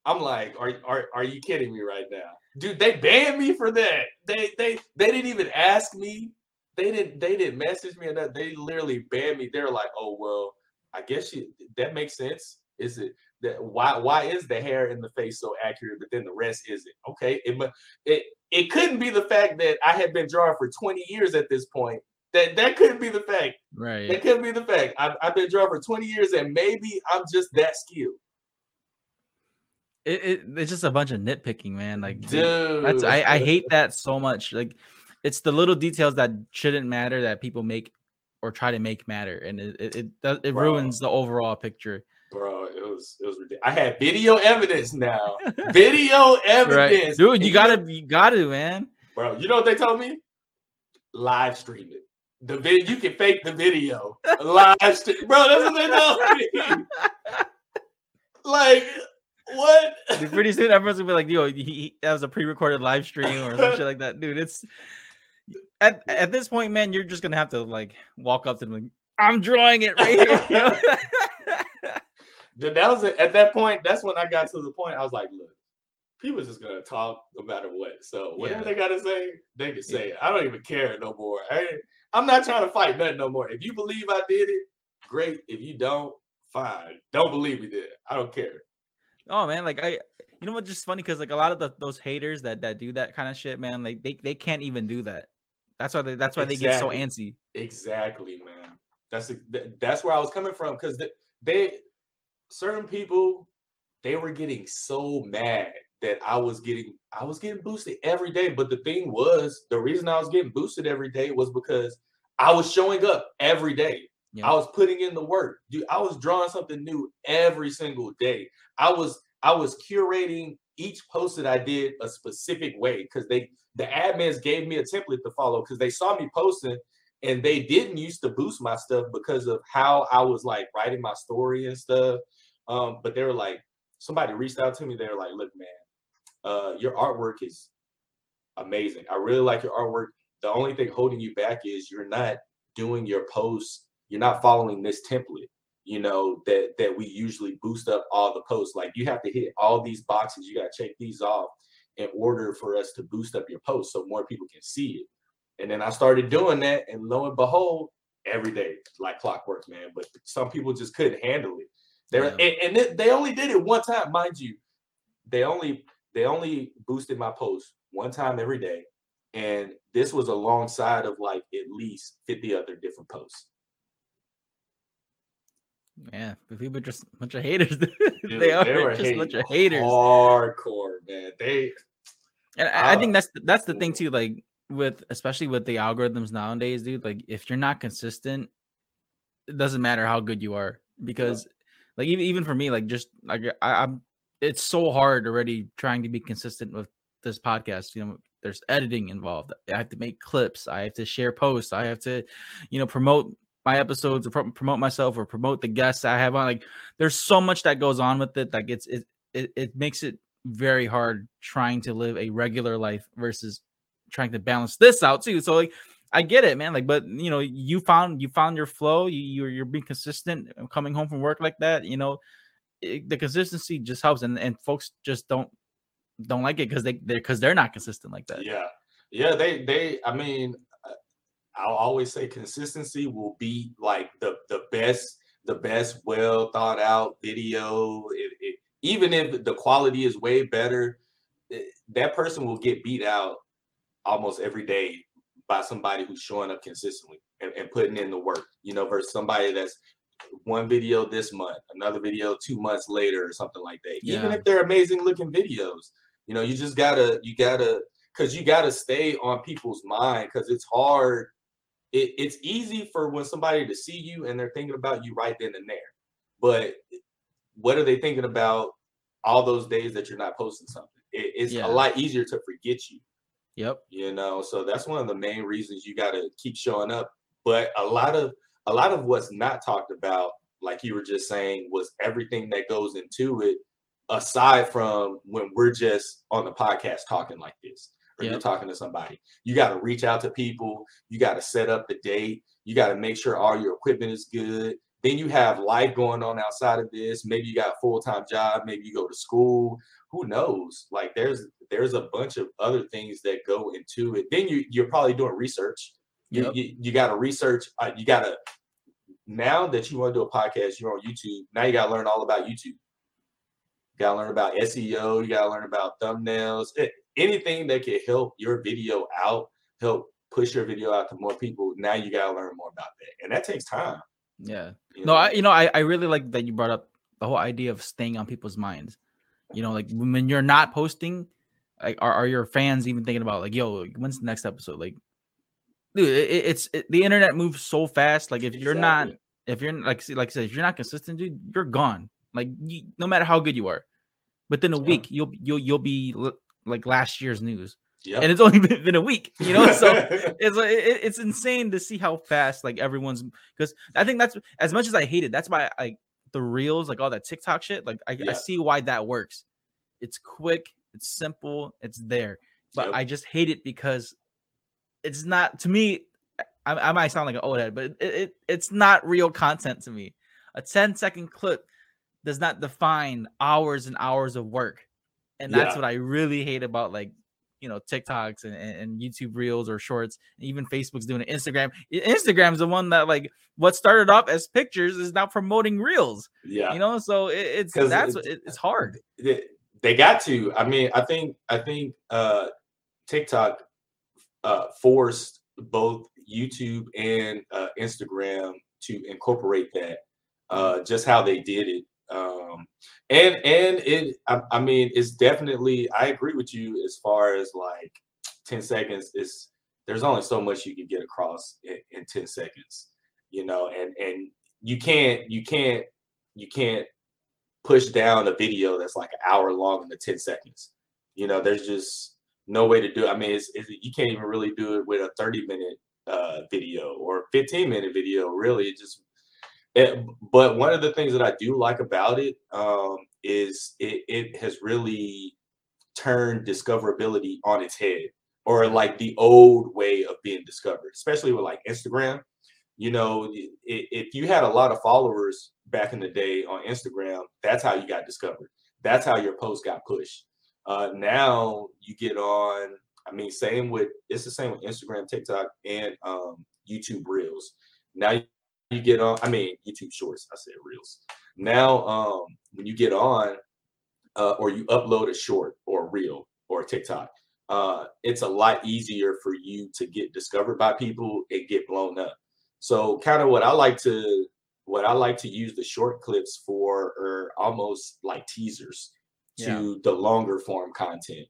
Speaker 7: I'm like, are, are, are you kidding me right now? Dude, they banned me for that. They they they didn't even ask me. They didn't they didn't message me or that. They literally banned me. They're like, oh well, I guess you, that makes sense. Is it that why why is the hair in the face so accurate, but then the rest isn't? Okay, it it it couldn't be the fact that I had been drawing for 20 years at this point. That that couldn't be the fact.
Speaker 1: Right.
Speaker 7: That couldn't be the fact. I've, I've been drawing for 20 years, and maybe I'm just that skilled.
Speaker 1: It, it, it's just a bunch of nitpicking, man. Like, dude, I, I hate that so much. Like, it's the little details that shouldn't matter that people make or try to make matter, and it it it, it ruins the overall picture.
Speaker 7: Bro, it was it was ridiculous. I had video evidence now. video evidence,
Speaker 1: right. dude. You gotta, you gotta, man.
Speaker 7: Bro, you know what they told me? Live stream it. The video you can fake the video. Live stream, bro. That's what they told me. like what?
Speaker 1: Pretty soon, everyone's gonna be like, "Yo, he, he, that was a pre-recorded live stream or some shit like that, dude." It's at at this point, man. You're just gonna have to like walk up to them, like, "I'm drawing it right here."
Speaker 7: that was at that point. That's when I got to the point. I was like, "Look, people just gonna talk no matter what. So whatever yeah. they gotta say, they can say yeah. it. I don't even care no more. I, I'm not trying to fight nothing no more. If you believe I did it, great. If you don't, fine. Don't believe me did. I don't care.
Speaker 1: Oh man, like I, you know what's just funny because like a lot of the, those haters that that do that kind of shit, man, like they they can't even do that. That's why they that's why exactly. they get so antsy.
Speaker 7: Exactly, man. That's that's where I was coming from because they, they certain people they were getting so mad that I was getting I was getting boosted every day. But the thing was, the reason I was getting boosted every day was because I was showing up every day. Yeah. I was putting in the work. Dude, I was drawing something new every single day. I was I was curating each post that I did a specific way because they the admins gave me a template to follow because they saw me posting and they didn't used to boost my stuff because of how I was like writing my story and stuff. Um, but they were like, somebody reached out to me. They were like, look, man, uh, your artwork is amazing. I really like your artwork. The only thing holding you back is you're not doing your posts you're not following this template you know that that we usually boost up all the posts like you have to hit all these boxes you got to check these off in order for us to boost up your post so more people can see it. And then i started doing that and lo and behold every day like clockwork man but some people just couldn't handle it. They're yeah. and, and they only did it one time mind you. They only they only boosted my post one time every day and this was alongside of like at least 50 other different posts
Speaker 1: yeah, but people are just a bunch of haters. Dude, they are they just a bunch of haters.
Speaker 7: Hardcore, man. They
Speaker 1: and I, I ah. think that's that's the thing too. Like with especially with the algorithms nowadays, dude. Like if you're not consistent, it doesn't matter how good you are because, yeah. like even even for me, like just like I, I'm, it's so hard already trying to be consistent with this podcast. You know, there's editing involved. I have to make clips. I have to share posts. I have to, you know, promote my episodes or promote myself or promote the guests I have on. Like there's so much that goes on with it. Like it's it it, it makes it very hard trying to live a regular life versus trying to balance this out too. So like I get it, man. Like, but you know, you found you found your flow. You you're, you're being consistent. Uh, coming home from work like that, you know, it, the consistency just helps, and and folks just don't don't like it because they they because they're not consistent like that.
Speaker 7: Yeah, yeah. They they. I mean, I'll always say consistency will be like the the best the best well thought out video. It, it, even if the quality is way better, eh, that person will get beat out almost every day by somebody who's showing up consistently and, and putting in the work. You know, versus somebody that's one video this month, another video two months later, or something like that. Yeah. Even if they're amazing looking videos, you know, you just gotta you gotta because you gotta stay on people's mind because it's hard it, it's easy for when somebody to see you and they're thinking about you right then and there. But what are they thinking about all those days that you're not posting something? It, it's yeah. a lot easier to forget you.
Speaker 1: Yep.
Speaker 7: You know, so that's one of the main reasons you got to keep showing up. But a lot of a lot of what's not talked about, like you were just saying, was everything that goes into it, aside from when we're just on the podcast talking like this or yep. you're talking to somebody. You got to reach out to people. You got to set up the date. You got to make sure all your equipment is good. Then you have life going on outside of this. Maybe you got a full time job. Maybe you go to school. Who knows? Like there's there's a bunch of other things that go into it. Then you you're probably doing research. You yep. you, you got to research. Uh, you got to now that you want to do a podcast, you're on YouTube. Now you got to learn all about YouTube. You got to learn about SEO. You got to learn about thumbnails. It, anything that can help your video out, help push your video out to more people. Now you gotta learn more about that, and that takes time.
Speaker 1: Yeah. You no, know? I you know I I really like that you brought up the whole idea of staying on people's minds. You know, like when you're not posting, like are, are your fans even thinking about like, yo, when's the next episode? Like, dude, it, it's it, the internet moves so fast. Like if you're not, if you're like like I said, if you're not consistent, dude, you're gone. Like you, no matter how good you are, within a yeah. week you'll you'll you'll be like last year's news. Yep. And it's only been, been, a week, you know. So it's uh, it, it's insane to see how fast like everyone's because I think that's as much as I hate it. That's why like the reels, like all that TikTok shit. Like I, yeah. I see why that works. It's quick, it's simple, it's there. But yep. I just hate it because it's not to me. I, I might sound like an old head, but it, it it's not real content to me. A 10 second clip does not define hours and hours of work. And that's yeah. what I really hate about like you know TikToks and, and, YouTube Reels or Shorts, even Facebook's doing it. Instagram, Instagram's the one that like what started off as pictures is now promoting Reels.
Speaker 7: Yeah,
Speaker 1: you know, so it, it's that's it's, it's hard.
Speaker 7: They, they got to. I mean, I think I think uh TikTok uh forced both YouTube and uh, Instagram to incorporate that. Uh, just how they did it um, and and it, I, I, mean, it's definitely. I agree with you as far as like ten seconds is. There's only so much you can get across in, in ten seconds, you know, and and you can't you can't you can't push down a video that's like an hour long into ten seconds. You know, there's just no way to do it. I mean, it's, it's, you can't even really do it with a 30 minute uh, video or 15 minute video. Really, it just it, but one of the things that I do like about it um, is it, it has really turned discoverability on its head, or like the old way of being discovered, especially with like Instagram. You know, if you had a lot of followers back in the day on Instagram, that's how you got discovered. That's how your post got pushed. Uh, now you get on. I mean, same with it's the same with Instagram, TikTok, and um, YouTube Reels. Now you get on, I mean, YouTube Shorts, I said Reels. Now, um, when you get on, uh, or you upload a short or a reel or a TikTok, uh, it's a lot easier for you to get discovered by people and get blown up. So, kind of what I like to what I like to use the short clips for are almost like teasers to yeah. the longer form content.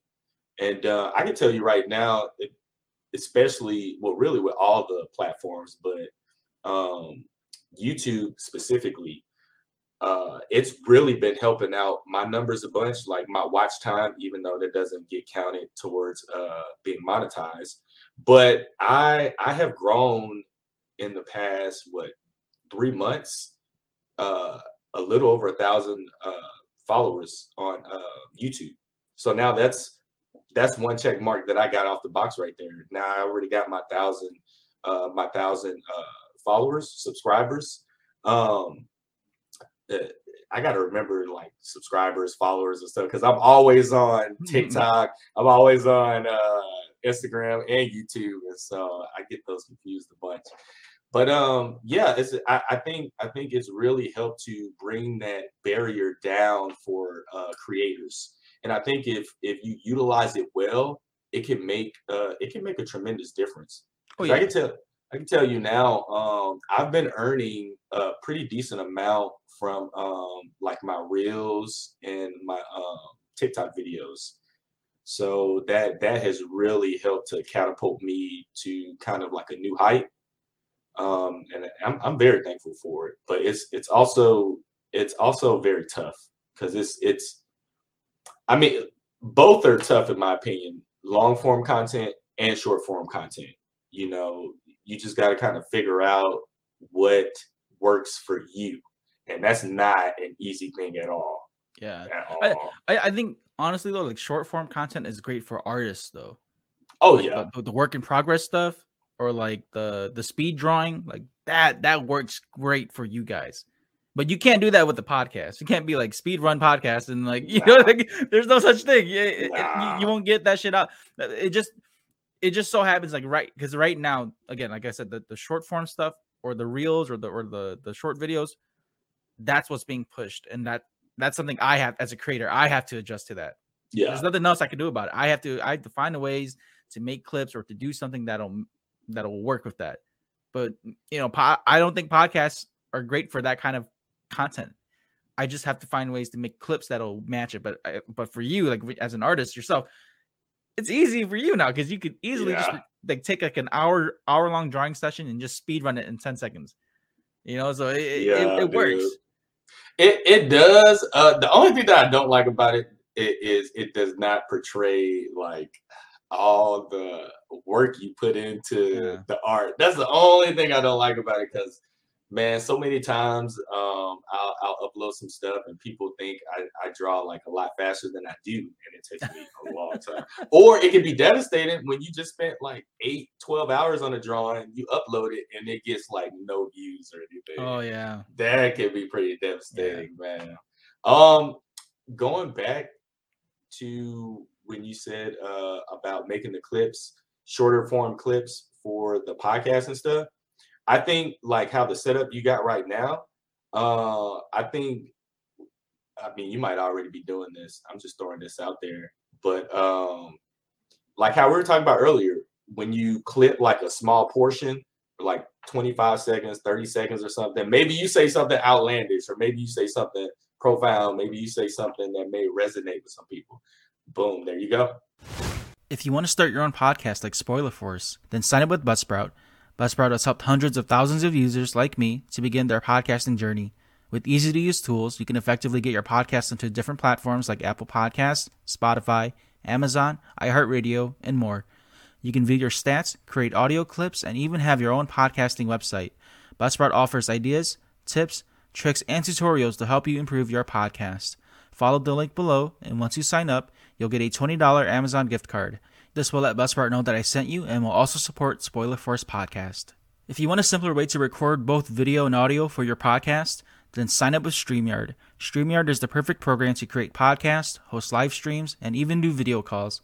Speaker 7: And uh, I can tell you right now, especially well, really with all the platforms, but um, YouTube specifically, uh, it's really been helping out my numbers a bunch, like my watch time, even though that doesn't get counted towards uh, being monetized. But I I have grown in the past what three months, uh, a little over a thousand uh, followers on uh, YouTube. So now that's that's one check mark that I got off the box right there. Now I already got my thousand uh, my thousand followers, subscribers. Um, eh, I got to remember like subscribers, followers, and stuff because I'm always on mm-hmm. TikTok. I'm always on uh, Instagram and YouTube, and so I get those confused a bunch. But um, yeah, it's I, I think I think it's really helped to bring that barrier down for uh, creators, and I think if if you utilize it well, it can make uh, it can make a tremendous difference. Oh, yeah. I can tell I can tell you now, um, I've been earning a pretty decent amount from um, like my reels and my um, TikTok videos. So that that has really helped to catapult me to kind of like a new height. Um, and I'm, I'm very thankful for it. But it's it's also it's also very tough because it's it's I mean both are tough in my opinion, long form content and short form content. You know, you just got to kind of figure out what works for you and that's not an easy thing at all
Speaker 1: yeah at all. I, I think honestly though like short form content is great for artists though
Speaker 7: oh
Speaker 1: like,
Speaker 7: yeah
Speaker 1: the, the, work in progress stuff or like the the speed drawing like that that works great for you guys but you can't do that with the podcast. You can't be like speed run podcast and like you nah. know like there's no such thing. It, nah. it, you, you won't get that shit out. Uh, it just it just so happens like right because right now again like i said the, the short form stuff or the reels or the or the the short videos that's what's being pushed and that that's something i have as a creator i have to adjust to that. Yeah. there's nothing else i can do about it. I have to i have to find the ways to make clips or to do something that'll that'll work with that. But you know po- i don't think podcasts are great for that kind of content. I just have to find ways to make clips that'll match it but eh, but for you like as an artist yourself it's easy for you now because you could easily yeah. just like take like an hour hour long drawing session and just speed run it in 10 seconds you know so it, yeah, it, it works
Speaker 7: It it does. Uh, the only thing that I don't like about it, it is it does not portray like all the work you put into yeah. the art. That's the only thing I don't like about it because man, so many times um, I'll, I'll, upload some stuff and people think I, I, draw like a lot faster than I do, and it takes me a long time. Or it can be devastating when you just spent like eight, 12 hours on a drawing, you upload it, and it gets like no views or anything.
Speaker 1: Oh yeah,
Speaker 7: that can be pretty devastating, yeah. man. Um, going back to when you said uh, about making the clips, shorter form clips for the podcast and stuff. I think like how the setup you got right now, uh, I think I mean you might already be doing this. I'm just throwing this out there. But um like how we were talking about earlier, when you clip like a small portion, like 25 seconds, 30 seconds or something, maybe you say something outlandish, or maybe you say something profound, maybe you say something that may resonate with some people. Boom, there you go.
Speaker 1: If you want to start your own podcast like Spoiler Force, then sign up with Buzzsprout Buzzsprout has helped hundreds of thousands of users like me to begin their podcasting journey. With easy to use tools, you can effectively get your podcast into different platforms like Apple Podcasts, Spotify, Amazon, iHeartRadio, and more. You can view your stats, create audio clips, and even have your own podcasting website. Buzzsprout offers ideas, tips, tricks, and tutorials to help you improve your podcast. Follow the link below, and once you sign up, you'll get a $20 Amazon gift card. This will let Buzzsprout know that I sent you and will also support Spoiler Force Podcast. If you want a simpler way to record both video and audio for your podcast, then sign up with StreamYard. StreamYard is the perfect program to create podcasts, host live streams, and even do video calls.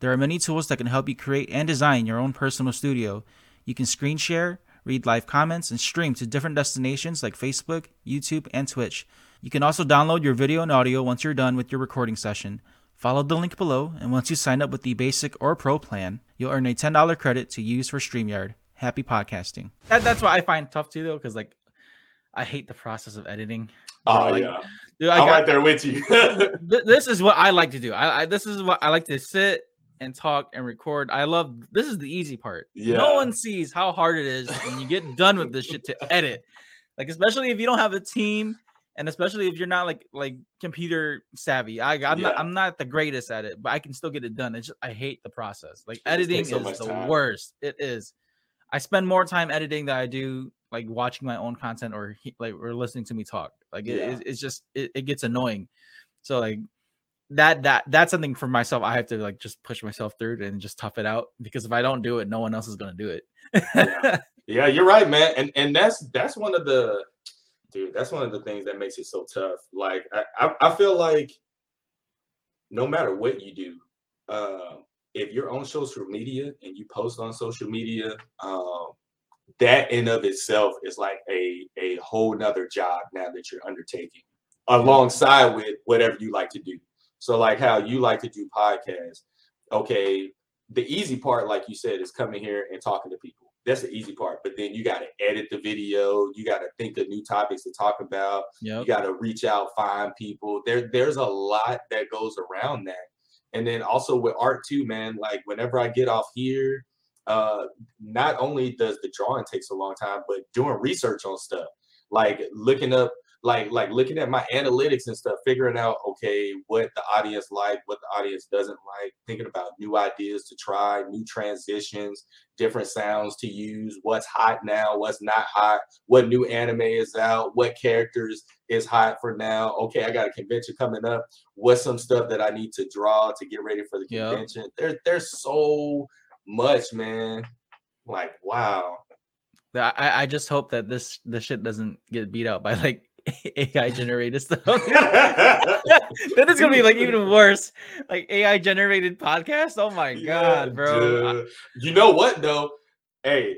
Speaker 1: There are many tools that can help you create and design your own personal studio. You can screen share, read live comments, and stream to different destinations like Facebook, YouTube, and Twitch. You can also download your video and audio once you're done with your recording session. Follow the link below, and once you sign up with the basic or pro plan, you'll earn a $10 credit to use for StreamYard. Happy podcasting. That, that's what I find tough too, though, because like I hate the process of editing.
Speaker 7: Oh like, yeah, dude, I'm right there with you.
Speaker 1: this is what I like to do. I, I this is what I like to sit and talk and record. I love this is the easy part. Yeah. No one sees how hard it is when you get done with this shit to edit. Like especially if you don't have a team and especially if you're not like like computer savvy. I I'm yeah. not I'm not the greatest at it, but I can still get it done. It's just I hate the process. Like editing so is the time. worst. It is. I spend more time editing than I do like watching my own content or like or listening to me talk. Like it, yeah. it's just it, it gets annoying. So like that that that's something for myself. I have to like just push myself through and just tough it out because if I don't do it, no one else is gonna do it.
Speaker 7: yeah. yeah, you're right, man. And and that's that's one of the dude, that's one of the things that makes it so tough. Like I, I, I feel like no matter what you do, uh, if you're on social media and you post on social media, um, that in of itself is like a a whole nother job now that you're undertaking alongside with whatever you like to do. So like how you like to do podcasts. Okay, the easy part, like you said, is coming here and talking to people that's the easy part. But then you got to edit the video. You got to think of new topics to talk about. Yep. You got to reach out, find people. There, there's a lot that goes around that. And then also with art too, man. Like whenever I get off here, uh, not only does the drawing takes a long time, but doing research on stuff, like looking up like like looking at my analytics and stuff, figuring out okay what the audience like, what the audience doesn't like, thinking about new ideas to try, new transitions, different sounds to use, what's hot now, what's not hot, what new anime is out, what characters is hot for now. Okay, I got a convention coming up. What's some stuff that I need to draw to get ready for the convention? Yep. There, there's so much, man. Like, wow.
Speaker 1: I, I just hope that this the shit doesn't get beat out by like AI generated stuff. then it's gonna be like even worse. Like AI generated podcast. Oh my god, bro.
Speaker 7: You know what though? Hey,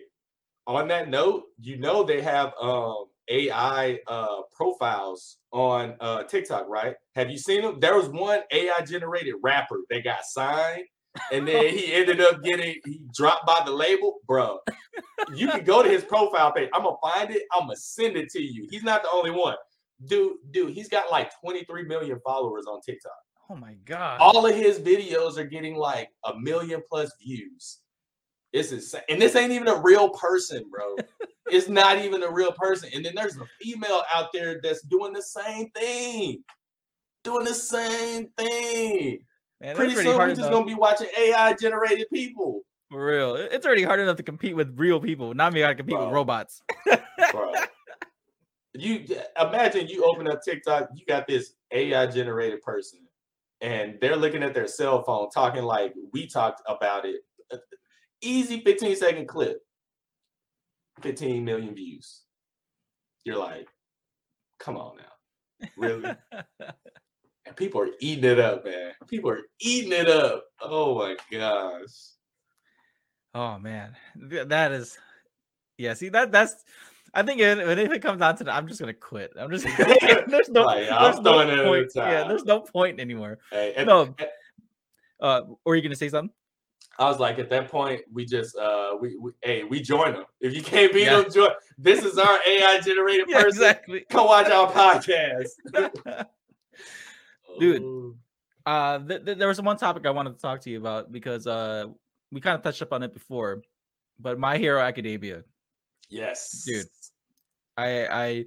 Speaker 7: on that note, you know they have um AI uh profiles on uh TikTok, right? Have you seen them? There was one AI generated rapper that got signed and then he ended up getting he dropped by the label, bro. You can go to his profile page. I'm gonna find it. I'm gonna send it to you. He's not the only one, dude. Dude, he's got like 23 million followers on TikTok.
Speaker 1: Oh my god!
Speaker 7: All of his videos are getting like a million plus views. It's insane, and this ain't even a real person, bro. it's not even a real person. And then there's a female out there that's doing the same thing. Doing the same thing. Man, pretty, pretty soon we're just gonna be watching AI generated people.
Speaker 1: For real. It's already hard enough to compete with real people. Not me, gotta compete Bro. with robots.
Speaker 7: You imagine you open up TikTok, you got this AI generated person, and they're looking at their cell phone talking like we talked about it. Easy 15 second clip. 15 million views. You're like, come on now. Really? and people are eating it up, man. People are eating it up. Oh my gosh.
Speaker 1: Oh man. That is yeah, see that that's I think if, if it comes down to that, I'm just gonna quit. I'm just there's no,
Speaker 7: like, there's no
Speaker 1: point. Yeah, there's no point anymore. Hey, and, no. Uh, or are you gonna say something?
Speaker 7: I was like, at that point, we just uh we, we hey, we join them. If you can't beat yeah. them, join. This is our AI generated yeah, person. Exactly. Come watch our podcast.
Speaker 1: Dude. Uh th- th- there was one topic I wanted to talk to you about because uh we kind of touched up on it before, but My Hero Academia.
Speaker 7: Yes.
Speaker 1: Dude. I I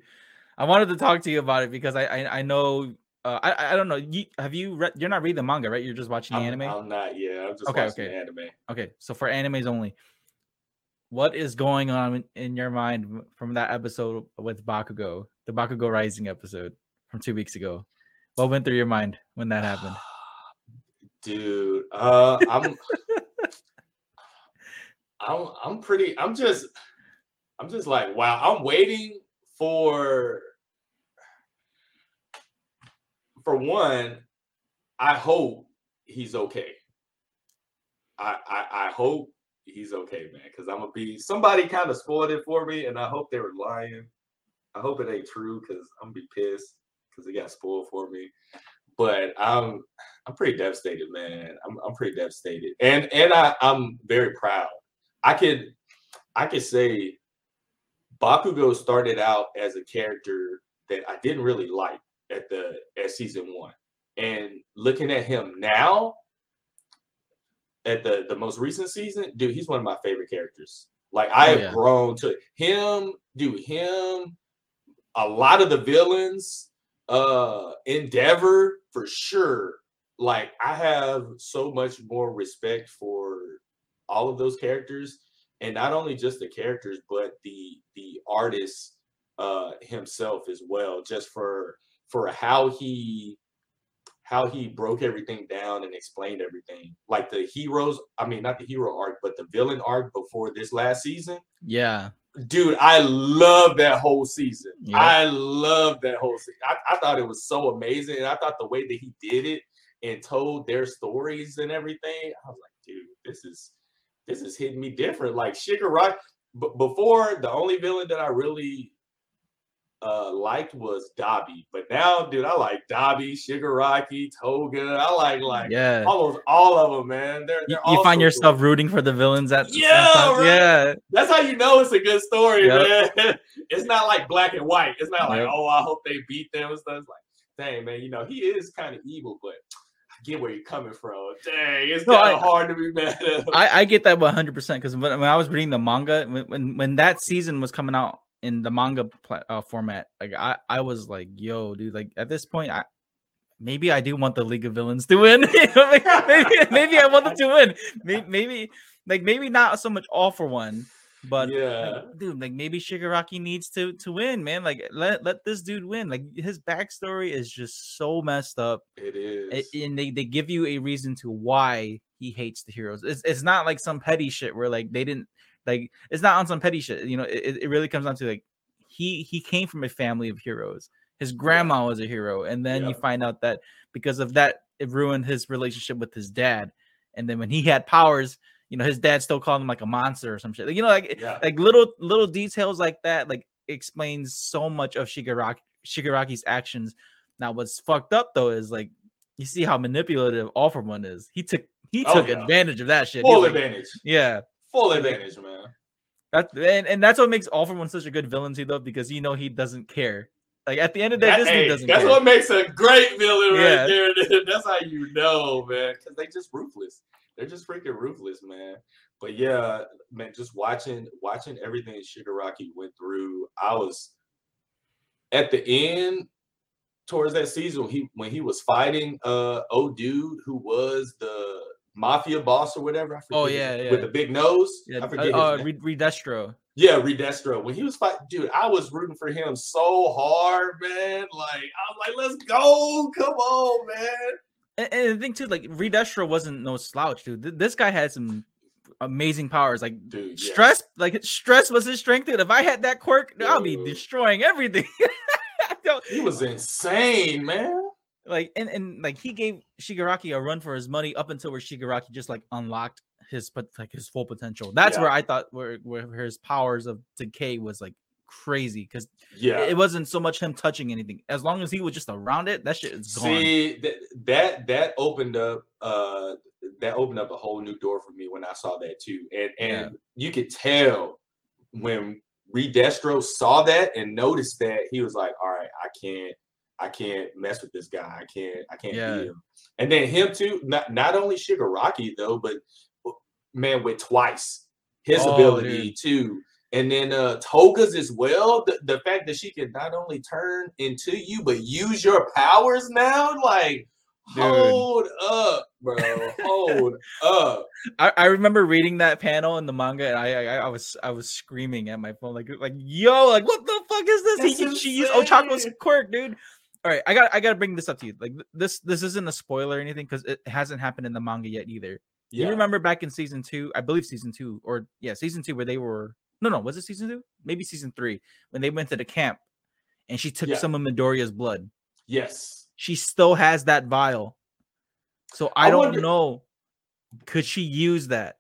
Speaker 1: I wanted to talk to you about it because I I, I know uh, I I don't know. You have you read? You're not reading the manga, right? You're just watching the
Speaker 7: I'm,
Speaker 1: anime.
Speaker 7: I'm not. Yeah, I'm just okay, watching okay. anime.
Speaker 1: Okay, so for animes only, what is going on in, in your mind from that episode with Bakugo, the Bakugo Rising episode from two weeks ago? What went through your mind when that happened?
Speaker 7: Dude, uh, I'm, I'm, I'm pretty. I'm just, I'm just like, wow. I'm waiting for for one, I hope he's okay. I I, I hope he's okay, man, because I'm gonna be somebody kind of spoiled it for me, and I hope they were lying. I hope it ain't true because I'm gonna be pissed because it got spoiled for me. But I'm I'm pretty devastated, man. I'm I'm pretty devastated, and and I I'm very proud. I could I could say Bakugo started out as a character that I didn't really like at the at season one. And looking at him now, at the the most recent season, dude, he's one of my favorite characters. Like I oh, have yeah. grown to him, dude, him, a lot of the villains, uh Endeavor for sure. Like I have so much more respect for all of those characters and not only just the characters but the the artist uh himself as well just for for how he how he broke everything down and explained everything. Like the heroes, I mean, not the hero arc, but the villain arc before this last season.
Speaker 1: Yeah.
Speaker 7: Dude, I love that whole season. I love that whole season. I, I thought it was so amazing. And I thought the way that he did it and told their stories and everything, I was like, dude, this is this is hitting me different. Like Shigaraki, b- before the only villain that I really uh, liked was Dabi, but now, dude, I like Dabi, Shigaraki, Toga. I like like yeah, almost all of them, man. They're, they're
Speaker 1: you, find yourself cool. rooting for the villains at
Speaker 7: yeah, right? yeah. That's how you know it's a good story, yep. man. it's not like black and white. It's not like yep. oh, I hope they beat them and stuff. It's like, dang, man, you know he is kind of evil, but get where you're coming from. Dang, it's no, kind of hard to be mad at.
Speaker 1: I, I get that 100 percent because when, when I was reading the manga, when, when when that season was coming out in the manga uh, format, like I, I was like, yo, dude, like at this point, I maybe I do want the League of Villains to win. maybe, maybe I want them to win. Maybe, maybe, like maybe not so much all for one, but
Speaker 7: yeah,
Speaker 1: like, dude, like maybe Shigaraki needs to to win, man. Like let let this dude win. Like his backstory is just so messed up.
Speaker 7: It is,
Speaker 1: and they they give you a reason to why he hates the heroes. It's it's not like some petty shit where like they didn't like it's not on some petty shit. You know, it, it really comes down to like he he came from a family of heroes. His grandma was a hero, and then yeah. you find out that because of that, it ruined his relationship with his dad. And then when he had powers, you know, his dad still called him like a monster or some shit. Like, you know, like yeah. like little little details like that, like explains so much of Shigaraki Shigaraki's actions. Now, what's fucked up though is like you see how manipulative All for One is. He took he oh, took yeah. advantage of that shit.
Speaker 7: Full advantage.
Speaker 1: Like, yeah.
Speaker 7: Full advantage, man.
Speaker 1: That and, and that's what makes All for One such a good villain too, though, because you know he doesn't care. Like at the end of the day, that, hey, doesn't.
Speaker 7: That's
Speaker 1: care.
Speaker 7: what makes a great villain yeah. right there. That's how you know, man, because they just ruthless. They're just freaking ruthless, man. but yeah, man, just watching watching everything Shigaraki went through, I was at the end towards that season he when he was fighting uh old dude who was the mafia boss or whatever.
Speaker 1: oh yeah, yeah,
Speaker 7: with the big nose.
Speaker 1: Yeah, I forget. Uh, uh Redestro.
Speaker 7: Yeah, Redestro. When he was fighting, dude, I was rooting for him so hard, man. Like I was like, let's go, come on, man.
Speaker 1: And, and the thing too, like Redestro wasn't no slouch, dude. This guy had some amazing powers. Like dude, stress, like stress was his strength. Dude, if I had that quirk, dude, I'll be destroying everything.
Speaker 7: he was insane, man.
Speaker 1: Like and, and like he gave Shigaraki a run for his money up until where Shigaraki just like unlocked his but like his full potential. That's yeah. where I thought where, where his powers of decay was like crazy because yeah, it wasn't so much him touching anything. As long as he was just around it, that shit is gone.
Speaker 7: See that that that opened up uh that opened up a whole new door for me when I saw that too. And and yeah. you could tell when Redestro saw that and noticed that he was like, all right, I can't I can't mess with this guy. I can't I can't yeah. beat him. And then him too, not, not only Shigaraki though, but man with twice his oh, ability dude. too. And then uh Toga's as well. The, the fact that she can not only turn into you, but use your powers now, like Dude. Hold up, bro. Hold up.
Speaker 1: I, I remember reading that panel in the manga, and I, I I was I was screaming at my phone like like yo like what the fuck is this? he, she used Ochako's quirk, dude. All right, I got I got to bring this up to you. Like this this isn't a spoiler or anything because it hasn't happened in the manga yet either. Yeah. You remember back in season two, I believe season two or yeah season two where they were no no was it season two maybe season three when they went to the camp and she took yeah. some of Midoriya's blood.
Speaker 7: Yes
Speaker 1: she still has that vial. So I, I don't wonder, know. Could she use that?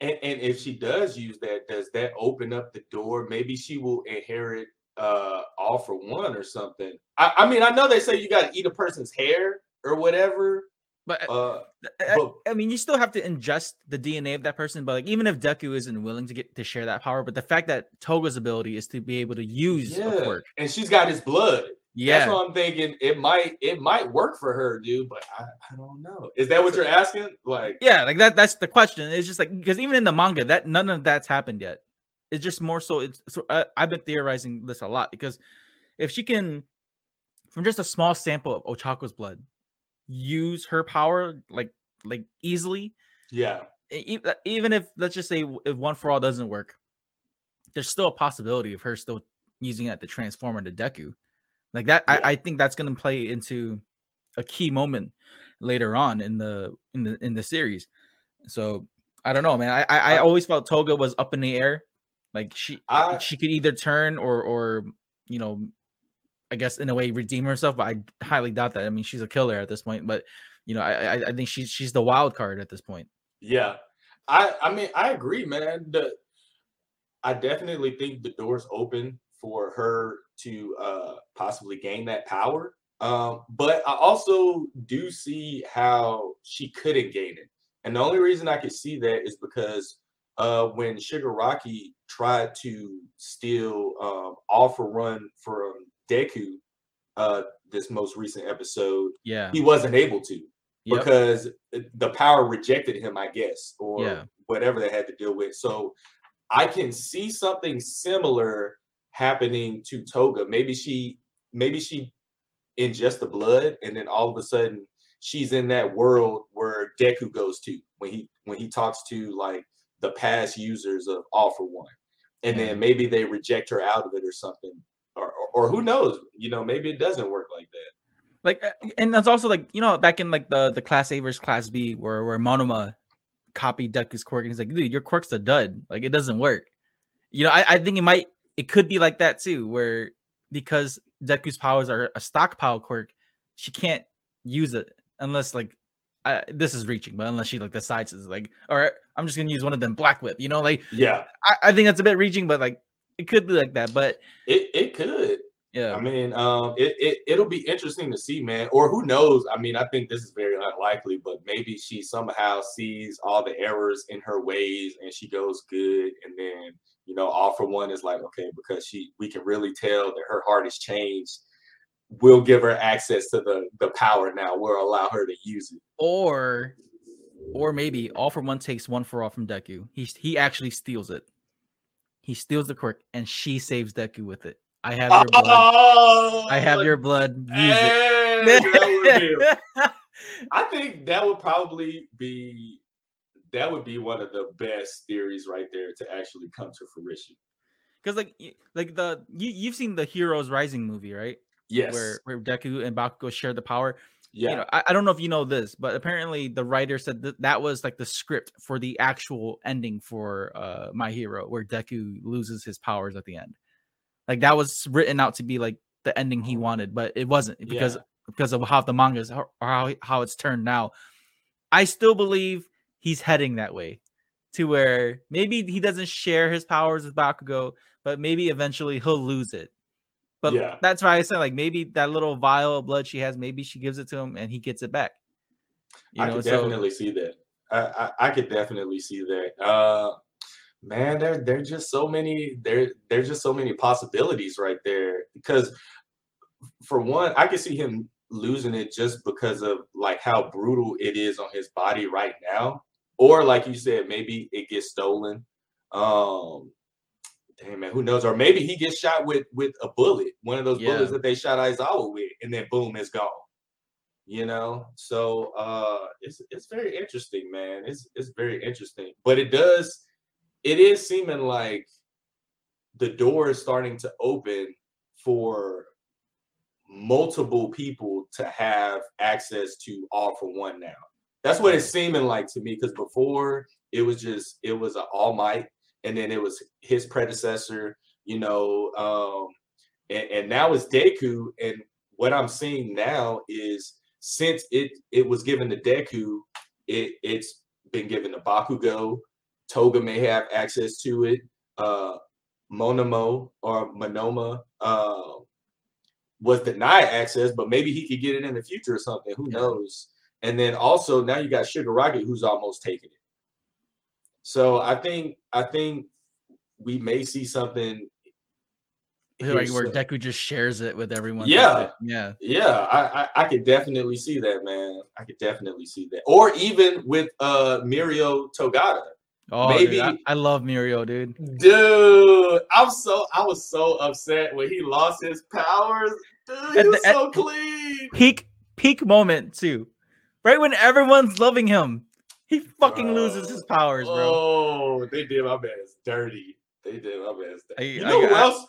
Speaker 7: And, and if she does use that, does that open up the door? Maybe she will inherit uh all for one or something. I, I mean, I know they say you got to eat a person's hair or whatever.
Speaker 1: But, uh, I, but, I, mean, you still have to ingest the DNA of that person. But like, even if Deku isn't willing to get to share that power, but the fact that Toga's ability is to be able to use yeah. a quirk,
Speaker 7: and she's got his blood. Yeah, that's what I'm thinking. It might it might work for her, dude, but I, I don't know. Is that what you're asking? Like,
Speaker 1: yeah, like that. That's the question. It's just like because even in the manga, that none of that's happened yet. It's just more so. It's so I, I've been theorizing this a lot because if she can, from just a small sample of Ochako's blood, use her power like like easily.
Speaker 7: Yeah.
Speaker 1: Uh, even if let's just say if one for all doesn't work, there's still a possibility of her still using it to transform into Deku. Like that, yeah. I, I think that's going to play into a key moment later on in the in the in the series. So I don't know, man. I I, I always felt Toga was up in the air. Like she I, she could either turn or or you know, I guess in a way redeem herself. But I highly doubt that. I mean, she's a killer at this point. But you know, I I think she's she's the wild card at this point.
Speaker 7: Yeah, I I mean I agree, man. The I definitely think the door's open for her to uh, possibly gain that power. Um, but I also do see how she couldn't gain it. And the only reason I could see that is because uh, when Shigaraki tried to steal um, All for One from Deku, uh, this most recent episode,
Speaker 1: yeah,
Speaker 7: he wasn't able to yep. because the power rejected him, I guess, or yeah. whatever they had to deal with. So I can see something similar happening to Toga. Maybe she maybe she ingests the blood and then all of a sudden she's in that world where Deku goes to when he when he talks to like the past users of All for One. And then mm-hmm. maybe they reject her out of it or something. Or, or, or who knows? You know, maybe it doesn't work like that.
Speaker 1: Like uh, and that's also like, you know, back in like the the class A versus class B where where Monoma copied Deku's quirk and he's like, dude, your quirk's a dud. Like it doesn't work. You know, I, I think it might it could be like that too, where because Deku's powers are a stockpile quirk, she can't use it unless like uh, this is reaching, but unless she like decides is like, all right, I'm just gonna use one of them black whip, you know, like
Speaker 7: yeah,
Speaker 1: I, I think that's a bit reaching, but like it could be like that, but
Speaker 7: it, it could. Yeah, I mean, um, it, it it'll be interesting to see, man. Or who knows? I mean, I think this is very unlikely, but maybe she somehow sees all the errors in her ways and she goes good, and then you know, all for one is like, okay, because she we can really tell that her heart has changed. We'll give her access to the the power now. We'll allow her to use it.
Speaker 1: Or Or maybe all for one takes one for all from Deku. He he actually steals it. He steals the quirk and she saves Deku with it. I have your blood. Oh, I have your blood. Use
Speaker 7: it. I think that would probably be that would be one of the best theories right there to actually come to fruition.
Speaker 1: Because like like the you you've seen the Heroes Rising movie, right?
Speaker 7: Yes.
Speaker 1: Where where Deku and Bakugo share the power. Yeah. You know, I, I don't know if you know this, but apparently the writer said that that was like the script for the actual ending for uh My Hero, where Deku loses his powers at the end. Like that was written out to be like the ending he wanted, but it wasn't because yeah. because of how the manga is or how how it's turned now. I still believe he's heading that way to where maybe he doesn't share his powers with Bakugo, but maybe eventually he'll lose it. But yeah. that's why I said like maybe that little vial of blood she has, maybe she gives it to him and he gets it back.
Speaker 7: You I know, could so, definitely see that. I, I, I could definitely see that. Uh man, there there's just so many there there's just so many possibilities right there. Because for one, I could see him losing it just because of like how brutal it is on his body right now. Or like you said, maybe it gets stolen. Um damn man, who knows? Or maybe he gets shot with with a bullet, one of those yeah. bullets that they shot Aizawa with, and then boom, it's gone. You know, so uh, it's it's very interesting, man. It's it's very interesting, but it does, it is seeming like the door is starting to open for multiple people to have access to all for one now. That's what it's seeming like to me. Because before it was just it was an all might and then it was his predecessor, you know, um, and, and now it's Deku. And what I'm seeing now is since it it was given to Deku, it it's been given to Bakugo. Toga may have access to it. Uh, Monoma or Monoma uh, was denied access, but maybe he could get it in the future or something. Who knows? And then also now you got Shigaraki, who's almost taken it. So I think I think we may see something
Speaker 1: like where Deku just shares it with everyone.
Speaker 7: Yeah, yeah, yeah. I, I, I could definitely see that, man. I could definitely see that. Or even with uh Mirio Togata.
Speaker 1: Oh, maybe dude, I, I, love Mirio, dude.
Speaker 7: Dude, I'm so I was so upset when he lost his powers. Dude, he was so clean.
Speaker 1: Peak peak moment too. Right when everyone's loving him. He fucking bro. loses his powers, bro.
Speaker 7: Oh, they did my man's dirty. They did my man's dirty. you know I, who I, else?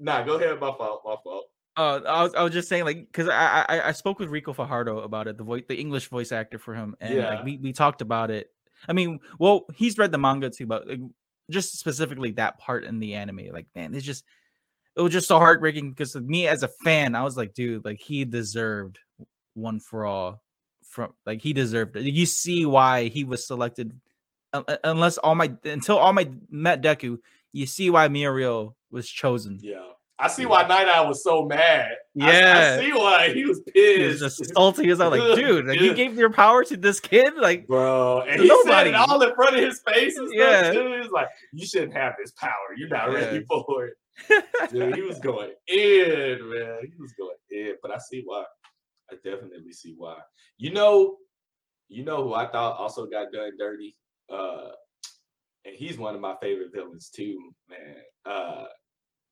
Speaker 7: Nah, go ahead. My fault. My fault.
Speaker 1: Uh, I was, I was just saying, like, because I, I I spoke with Ricco Fajardo about it, the voice, the English voice actor for him, and yeah. like, we we talked about it. I mean, well, he's read the manga too, but like, just specifically that part in the anime, like, man, it's just it was just so heartbreaking because me as a fan, I was like, dude, like he deserved one for all from like he deserved it. You see why he was selected. Unless All Might until All Might met Deku, you see why Mirio was chosen.
Speaker 7: Yeah. I see why Nighteye was so mad.
Speaker 1: Yeah,
Speaker 7: I, I see why he was pissed. He was
Speaker 1: just salty. Was like, dude, like, you gave your power to this kid, like,
Speaker 7: bro. And he nobody. said it all in front of his face and. Yeah, too. he was like, you shouldn't have this power. You're not yeah. ready for it. dude, he was going in, man. He was going in. But I see why. I definitely see why. You know, you know who I thought also got done dirty? Uh and he's one of my favorite villains too, man. Uh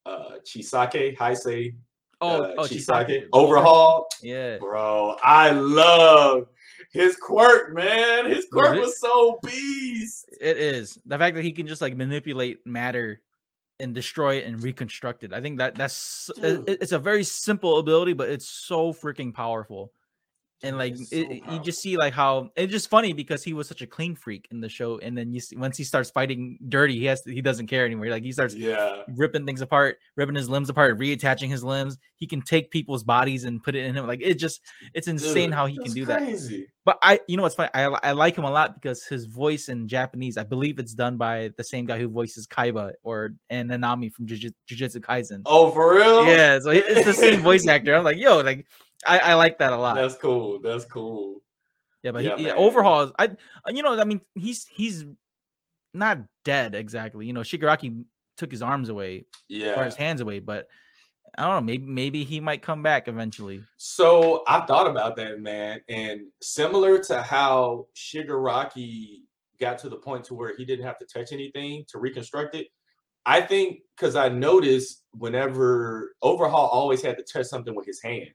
Speaker 7: uh Chisaki, Heisei.
Speaker 1: Oh, uh, oh
Speaker 7: Chisaki. Chisaki. Overhaul.
Speaker 1: Yeah.
Speaker 7: Bro, I love his quirk, man. His quirk was so beast.
Speaker 1: It is. The fact that he can just like manipulate matter and destroy it and reconstruct it. I think that that's uh, it, it's a very simple ability, but it's so freaking powerful. And like so it, you just see like how it's just funny because he was such a clean freak in the show, and then you see once he starts fighting dirty, he has to, he doesn't care anymore. Like he starts
Speaker 7: yeah
Speaker 1: ripping things apart, ripping his limbs apart, reattaching his limbs. He can take people's bodies and put it in him. Like it just it's insane Dude, how he can do crazy. that. But I, you know what's funny? I, I like him a lot because his voice in Japanese, I believe it's done by the same guy who voices Kaiba or and Nanami from Jujutsu Kaisen.
Speaker 7: Oh, for real?
Speaker 1: Yeah, so it's the same voice actor. I'm like, yo, like I, I like that a lot.
Speaker 7: That's cool. That's cool.
Speaker 1: Yeah, but yeah, he, yeah, overhaul, I you know, I mean, he's he's not dead exactly. You know, Shigaraki took his arms away,
Speaker 7: yeah,
Speaker 1: or his hands away, but I don't know. Maybe maybe he might come back eventually.
Speaker 7: So I thought about that, man, and similar to how Shigaraki got to the point to where he didn't have to touch anything to reconstruct it. I think because I noticed whenever Overhaul always had to touch something with his hand.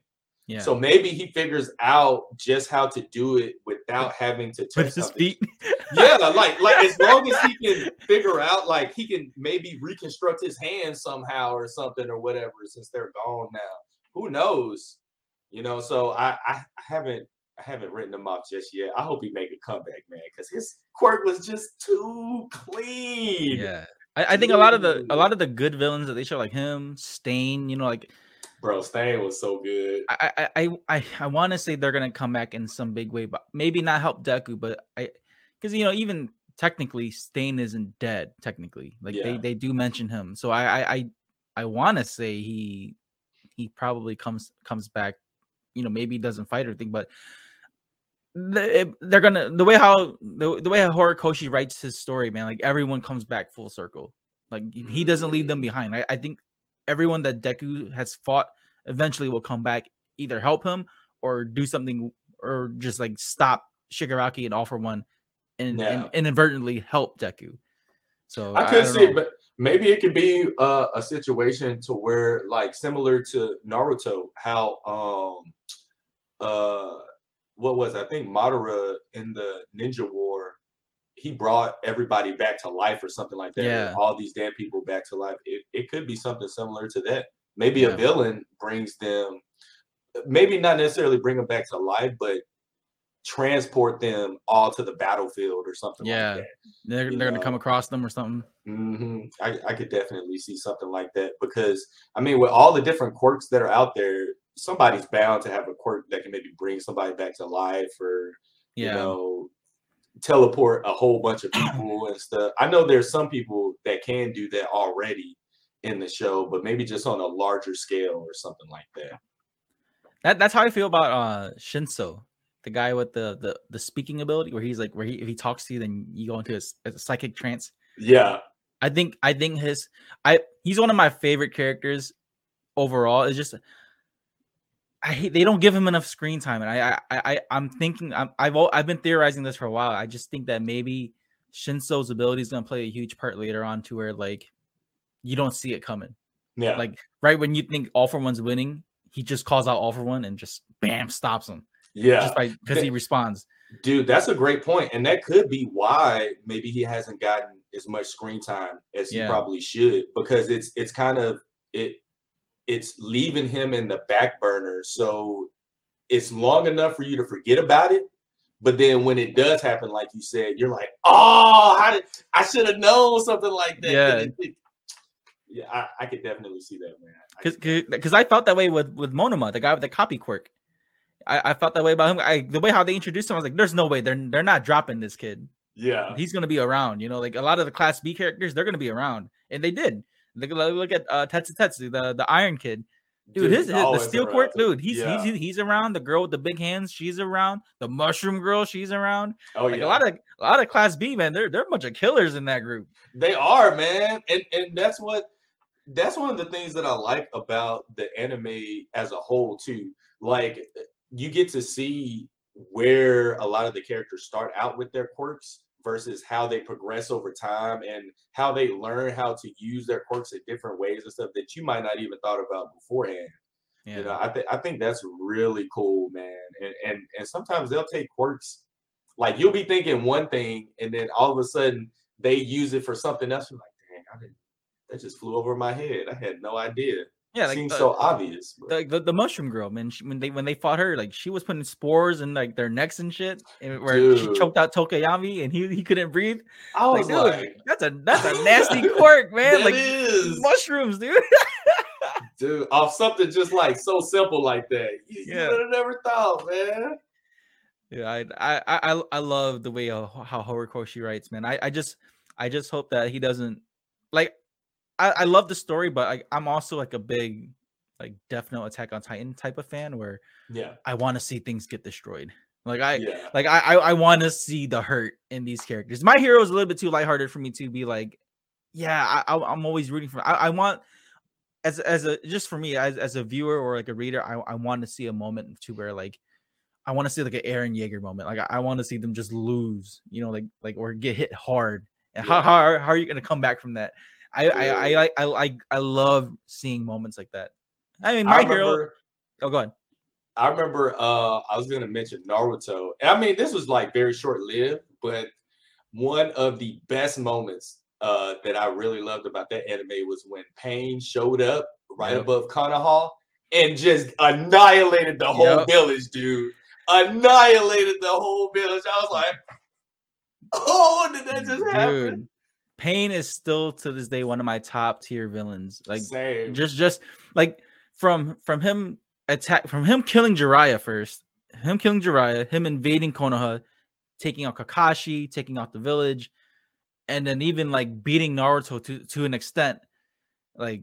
Speaker 7: Yeah. So maybe he figures out just how to do it without having to touch his feet. yeah, like like as long as he can figure out, like he can maybe reconstruct his hands somehow or something or whatever, since they're gone now. Who knows? You know, so I I haven't I haven't written him off just yet. I hope he make a comeback, man, because his quirk was just too clean.
Speaker 1: Yeah. I, I, think a lot of the a mm-hmm. lot of the good villains that they show, like him, Stain, you know, like
Speaker 7: bro, Stain was so good.
Speaker 1: I I I I, want to say they're gonna come back in some big way, but maybe not help Deku, but I because you know even technically Stain isn't dead technically, like yeah. they they do mention him, so I I I, I want to say he he probably comes comes back, you know, maybe doesn't fight or anything, but they're gonna the way how the, the way how Horikoshi writes his story, man, like everyone comes back full circle. Like he doesn't leave them mm. behind. I, I think everyone that Deku has fought eventually will come back, either help him or do something or just like stop Shigaraki and All for One and, and inadvertently help Deku. So
Speaker 7: I could I see, know. but maybe it could be uh, a situation to where like similar to Naruto, how um uh what was I think Madara in the Ninja War, he brought everybody back to life or something like that. Yeah. All these damn people back to life. It, it could be something similar to that. Maybe yeah. a villain brings them, maybe not necessarily bring them back to life, but transport them all to the battlefield or something yeah. Like
Speaker 1: they're, they're going to come across them or something.
Speaker 7: Mm-hmm. I, I could definitely see something like that because, I mean, with all the different quirks that are out there, somebody's bound to have a quirk that can maybe bring somebody back to life or yeah. you know teleport a whole bunch of people and stuff. I know there's some people that can do that already in the show, but maybe just on a larger scale or something like that.
Speaker 1: That that's how I feel about uh Shinso, the guy with the the the speaking ability, where he's like where he if he talks to you, then you go into a, a psychic trance.
Speaker 7: Yeah,
Speaker 1: I think I think his I he's one of my favorite characters overall. It's just I hate they don't give him enough screen time, and I I, I I'm thinking I'm, I've I've been theorizing this for a while. I just think that maybe Shinso's ability is going to play a huge part later on, to where like you don't see it coming. Yeah, like right when you think All for One's winning, he just calls out All for One and just bam stops him.
Speaker 7: Yeah,
Speaker 1: just because he responds.
Speaker 7: Dude, that's a great point, and that could be why maybe he hasn't gotten as much screen time as yeah. he probably should because it's it's kind of it it's leaving him in the back burner. So it's long enough for you to forget about it. But then when it does happen, like you said, you're like, oh, how did I should have known something like that?
Speaker 1: Yeah. It, it,
Speaker 7: yeah, I, I, could definitely see that, man.
Speaker 1: Because because I felt that way with with Monoma, the guy with the copy quirk. I, I felt that way about him. I the way how they introduced him, I was like, there's no way they're they're not dropping this kid.
Speaker 7: Yeah,
Speaker 1: he's gonna be around. You know, like a lot of the Class B characters, they're gonna be around, and they did. Look, look at uh, Tetsu Tetsu, the the Iron Kid. Dude, dude his, the steel quirk, dude. He's, yeah. he's he's around. The girl with the big hands, she's around. The mushroom girl, she's around. Oh like yeah, a lot of a lot of Class B man. They're they're a bunch of killers in that group.
Speaker 7: They are, man, and and that's what that's one of the things that I like about the anime as a whole too. Like you get to see where a lot of the characters start out with their quirks versus how they progress over time and how they learn how to use their quirks in different ways and stuff that you might not even thought about beforehand. Yeah. You know, I think I think that's really cool, man. And and and sometimes they'll take quirks, like you'll be thinking one thing, and then all of a sudden they use it for something else. You're like, dang, I didn't. That just flew over my head. I had no idea. Yeah, like seems the, so obvious.
Speaker 1: The, the, the mushroom girl, man. She, when they when they fought her, like she was putting spores in like their necks and shit, and where dude. she choked out Tokoyami and he he couldn't breathe.
Speaker 7: I was like, like
Speaker 1: that's a that's a nasty quirk, man. like is. mushrooms, dude.
Speaker 7: dude, off something just like so simple like that. You, yeah. you would have never thought, man.
Speaker 1: Yeah, I I I I love the way uh, how, how Horikoshi writes, man. I I just I just hope that he doesn't like I, I love the story, but I, I'm also like a big like Death Note Attack on Titan type of fan where
Speaker 7: yeah
Speaker 1: I want to see things get destroyed. Like I yeah. like I I, I want to see the hurt in these characters. My hero is a little bit too lighthearted for me to be like, yeah, I, I am always rooting for. I, I want as as a just for me as, as a viewer or like a reader, I, I want to see a moment to where like I want to see like an Eren Yeager moment. Like I, I want to see them just lose, you know, like like or get hit hard. And yeah. how, how how are you gonna come back from that? I I, I I I I love seeing moments like that. I mean, my I remember, hero. Oh, go ahead.
Speaker 7: I remember uh I was gonna mention Naruto. I mean, this was like very short lived, but one of the best moments uh that I really loved about that anime was when Pain showed up right yep. above Konoha and just annihilated the whole yep. village, dude. Annihilated the whole village. I was like, oh, did that just dude. happen?
Speaker 1: Pain is still to this day one of my top tier villains. Like
Speaker 7: Same.
Speaker 1: just just like from from him attack from him killing Jiraiya first, him killing Jiraiya, him invading Konoha, taking out Kakashi, taking out the village, and then even like beating Naruto to to an extent. Like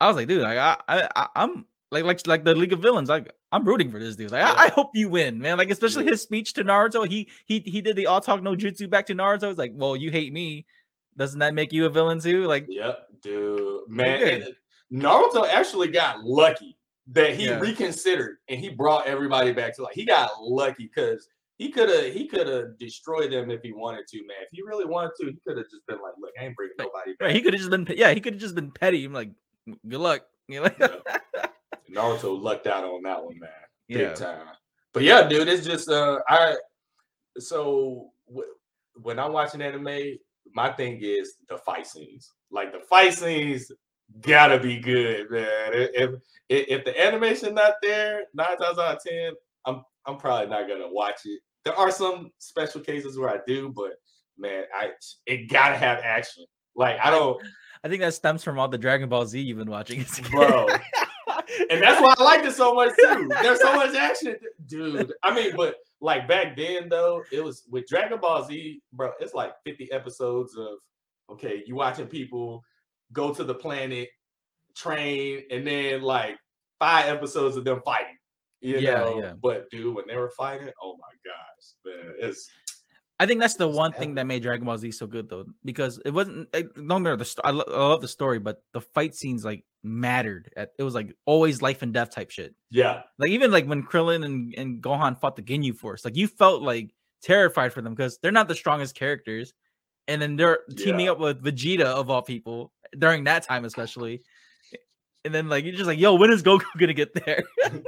Speaker 1: I was like, dude, like I I I'm like like like the League of Villains. Like I'm rooting for this dude. Like I, I, hope you win, man. Like especially his speech to Naruto. He he he did the all talk no jutsu back to Naruto. It's like, well, you hate me. Doesn't that make you a villain too? Like,
Speaker 7: yep, dude, man. Naruto actually got lucky that he yeah. reconsidered and he brought everybody back to life. he got lucky because he could have he could have destroyed them if he wanted to, man. If he really wanted to, he could have just been like, "Look, I ain't bringing nobody back."
Speaker 1: Right, he could have just been, yeah, he could have just been petty. I'm like, "Good luck," you know. yeah.
Speaker 7: Naruto lucked out on that one, man, big yeah. time. But yeah, dude, it's just uh, I so w- when I'm watching anime, my thing is the fight scenes. Like the fight scenes gotta be good, man. If if, if the animation not there, nine times out of ten, I'm I'm probably not gonna watch it. There are some special cases where I do, but man, I it gotta have action. Like I don't.
Speaker 1: I think that stems from all the Dragon Ball Z you've been watching,
Speaker 7: bro. and that's why I liked it so much too. There's so much action, dude. I mean, but like back then though, it was with Dragon Ball Z, bro. It's like 50 episodes of okay, you watching people go to the planet, train, and then like five episodes of them fighting. You yeah, know, yeah. but dude, when they were fighting, oh my gosh, man, it's.
Speaker 1: I think that's the one thing that made Dragon Ball Z so good, though, because it wasn't. Eh, don't matter the. I, lo- I love the story, but the fight scenes like mattered. At, it was like always life and death type shit.
Speaker 7: Yeah,
Speaker 1: like even like when Krillin and, and Gohan fought the Ginyu Force, like you felt like terrified for them because they're not the strongest characters, and then they're teaming yeah. up with Vegeta of all people during that time, especially. And then like you're just like, yo, when is Goku gonna get there?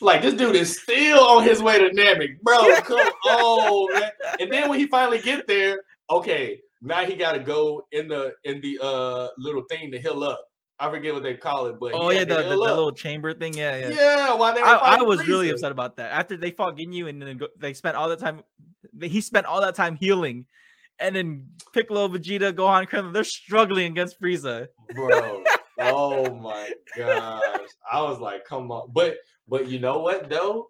Speaker 7: like this dude is still on his way to Namek, bro. Come on, man. And then when he finally get there, okay, now he got to go in the in the uh little thing to heal up. I forget what they call it, but
Speaker 1: oh yeah, the, the, the, little chamber thing. Yeah, yeah.
Speaker 7: Yeah, why they?
Speaker 1: I, I, was really upset about that. After they fought Ginyu, and then they spent all the time. He spent all that time healing, and then Piccolo, Vegeta, Gohan, Krillin, they're struggling against Frieza.
Speaker 7: Bro, oh my gosh. I was like, come on. But but you know what though?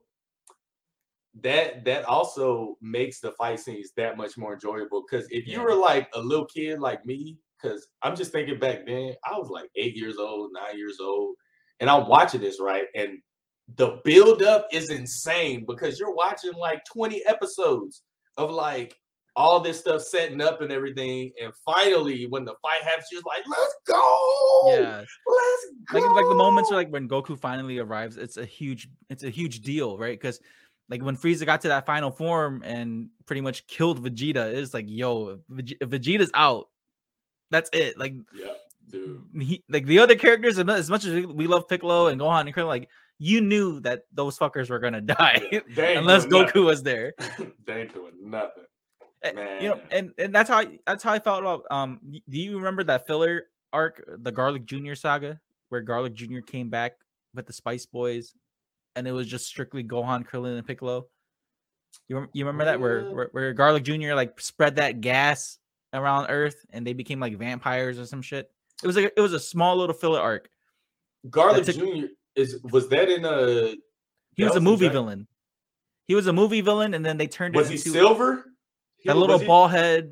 Speaker 7: That that also makes the fight scenes that much more enjoyable. Cause if you were like a little kid like me, because I'm just thinking back then, I was like eight years old, nine years old, and I'm watching this, right? And the build up is insane because you're watching like 20 episodes of like all this stuff setting up and everything. And finally, when the fight happens, you're like, let's go. Yeah. Let's
Speaker 1: go. Like, like the moments are like when Goku finally arrives, it's a huge, it's a huge deal, right? Because like when Frieza got to that final form and pretty much killed Vegeta, it's like, yo, if Vegeta's out, that's it. Like,
Speaker 7: yeah, dude.
Speaker 1: He, like the other characters, as much as we love Piccolo and Gohan and Krillin, like you knew that those fuckers were gonna die yeah, unless Goku nothing. was there.
Speaker 7: they ain't doing nothing.
Speaker 1: Man. You know, and and that's how I, that's how I felt about. Um, do you remember that filler arc, uh, the Garlic Junior saga, where Garlic Junior came back with the Spice Boys, and it was just strictly Gohan, Krillin, and Piccolo. You you remember that where, where where Garlic Junior like spread that gas around Earth, and they became like vampires or some shit. It was like it was a small little filler arc.
Speaker 7: Garlic took, Junior is was that in a?
Speaker 1: He was a movie villain. He was a movie villain, and then they turned.
Speaker 7: Into Was he silver?
Speaker 1: That little ball head,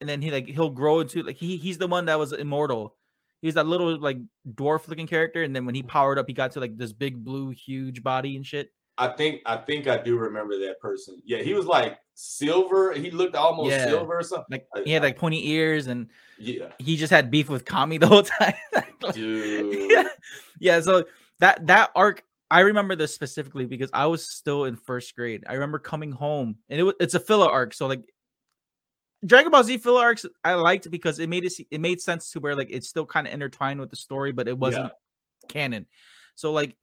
Speaker 1: and then he like he'll grow into like he he's the one that was immortal. He's that little like dwarf looking character, and then when he powered up, he got to like this big blue huge body and shit.
Speaker 7: I think I think I do remember that person. Yeah, he was like silver. He looked almost yeah. silver or something.
Speaker 1: Like he had like pointy ears and
Speaker 7: yeah,
Speaker 1: he just had beef with Kami the whole time.
Speaker 7: Dude.
Speaker 1: yeah. yeah, so that that arc I remember this specifically because I was still in first grade. I remember coming home and it was it's a filler arc. So like Dragon Ball Z filler arcs I liked because it made it it made sense to where like it's still kind of intertwined with the story, but it wasn't yeah. canon. So like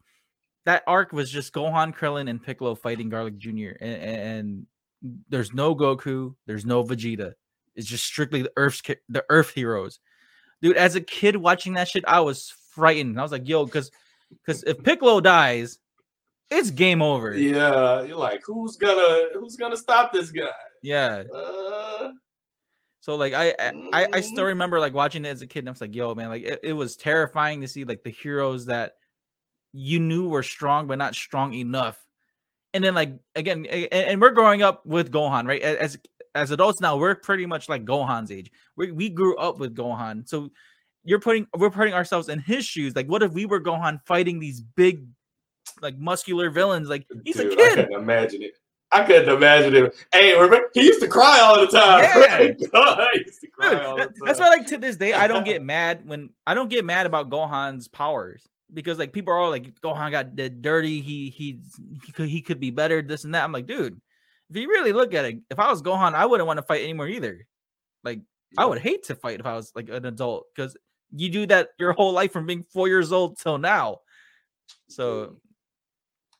Speaker 1: that arc was just Gohan, Krillin, and Piccolo fighting Garlic Jr. And, and there's no Goku, there's no Vegeta. It's just strictly the Earth's the Earth heroes. Dude, as a kid watching that shit, I was frightened. I was like, yo, because because if Piccolo dies, it's game over.
Speaker 7: Yeah, you're like, who's gonna who's gonna stop this guy?
Speaker 1: Yeah. Uh, so like I, I I still mm. remember like watching it as a kid, and I was like, yo, man, like it, it was terrifying to see like the heroes that you knew were strong but not strong enough. And then like again, and, and we're growing up with Gohan, right? As as adults now, we're pretty much like Gohan's age. We we grew up with Gohan, so you're putting we're putting ourselves in his shoes. Like, what if we were Gohan fighting these big, like muscular villains? Like he's Dude, a kid.
Speaker 7: I couldn't imagine it. I couldn't imagine him. Hey, remember he used to cry all the time. Yeah.
Speaker 1: to cry Dude, That's why, like to this day, I don't get mad when I don't get mad about Gohan's powers because like people are all like Gohan got dirty. He he he could he could be better. This and that. I'm like, dude, if you really look at it, if I was Gohan, I wouldn't want to fight anymore either. Like yeah. I would hate to fight if I was like an adult because you do that your whole life from being four years old till now. So mm.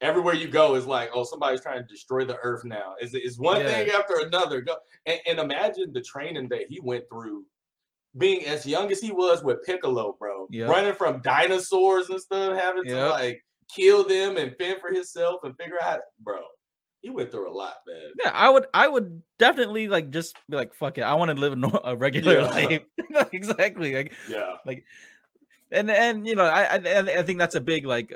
Speaker 7: Everywhere you go is like, oh, somebody's trying to destroy the earth now. Is is one yeah. thing after another. Go and, and, imagine the training that he went through, being as young as he was with Piccolo, bro, yep. running from dinosaurs and stuff, having yep. to like kill them and fend for himself and figure out, bro he went through a lot, man.
Speaker 1: Yeah, I would, I would definitely like just be like, fuck it, I want to live a, regular yeah. life. exactly, like
Speaker 7: yeah,
Speaker 1: like, and and you know, I, I I think that's a big like,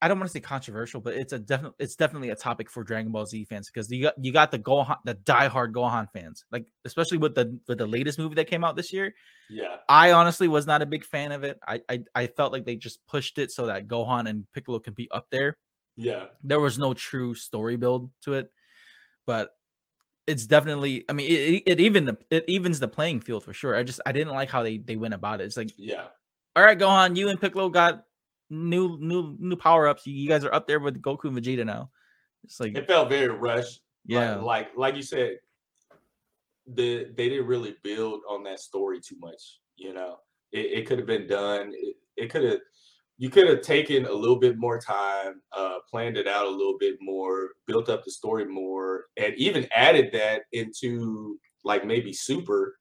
Speaker 1: I don't want to say controversial, but it's a definitely it's definitely a topic for Dragon Ball Z fans because you got you got the Gohan, the diehard Gohan fans, like especially with the with the latest movie that came out this year.
Speaker 7: Yeah,
Speaker 1: I honestly was not a big fan of it. I I, I felt like they just pushed it so that Gohan and Piccolo can be up there
Speaker 7: yeah.
Speaker 1: There was no true story build to it, but it's definitely I mean it, it even the it evens the playing field for sure. I just I didn't like how they they went about it. It's like
Speaker 7: yeah.
Speaker 1: All right, Gohan, you and Piccolo got new new new power-ups. You, you guys are up there with Goku and Vegeta now. It's like
Speaker 7: it felt very rushed.
Speaker 1: Yeah.
Speaker 7: Like like, like you said, the they didn't really build on that story too much, you know. It, it could have been done. It, it could have you could have taken a little bit more time, uh, planned it out a little bit more, built up the story more, and even added that into like maybe Super,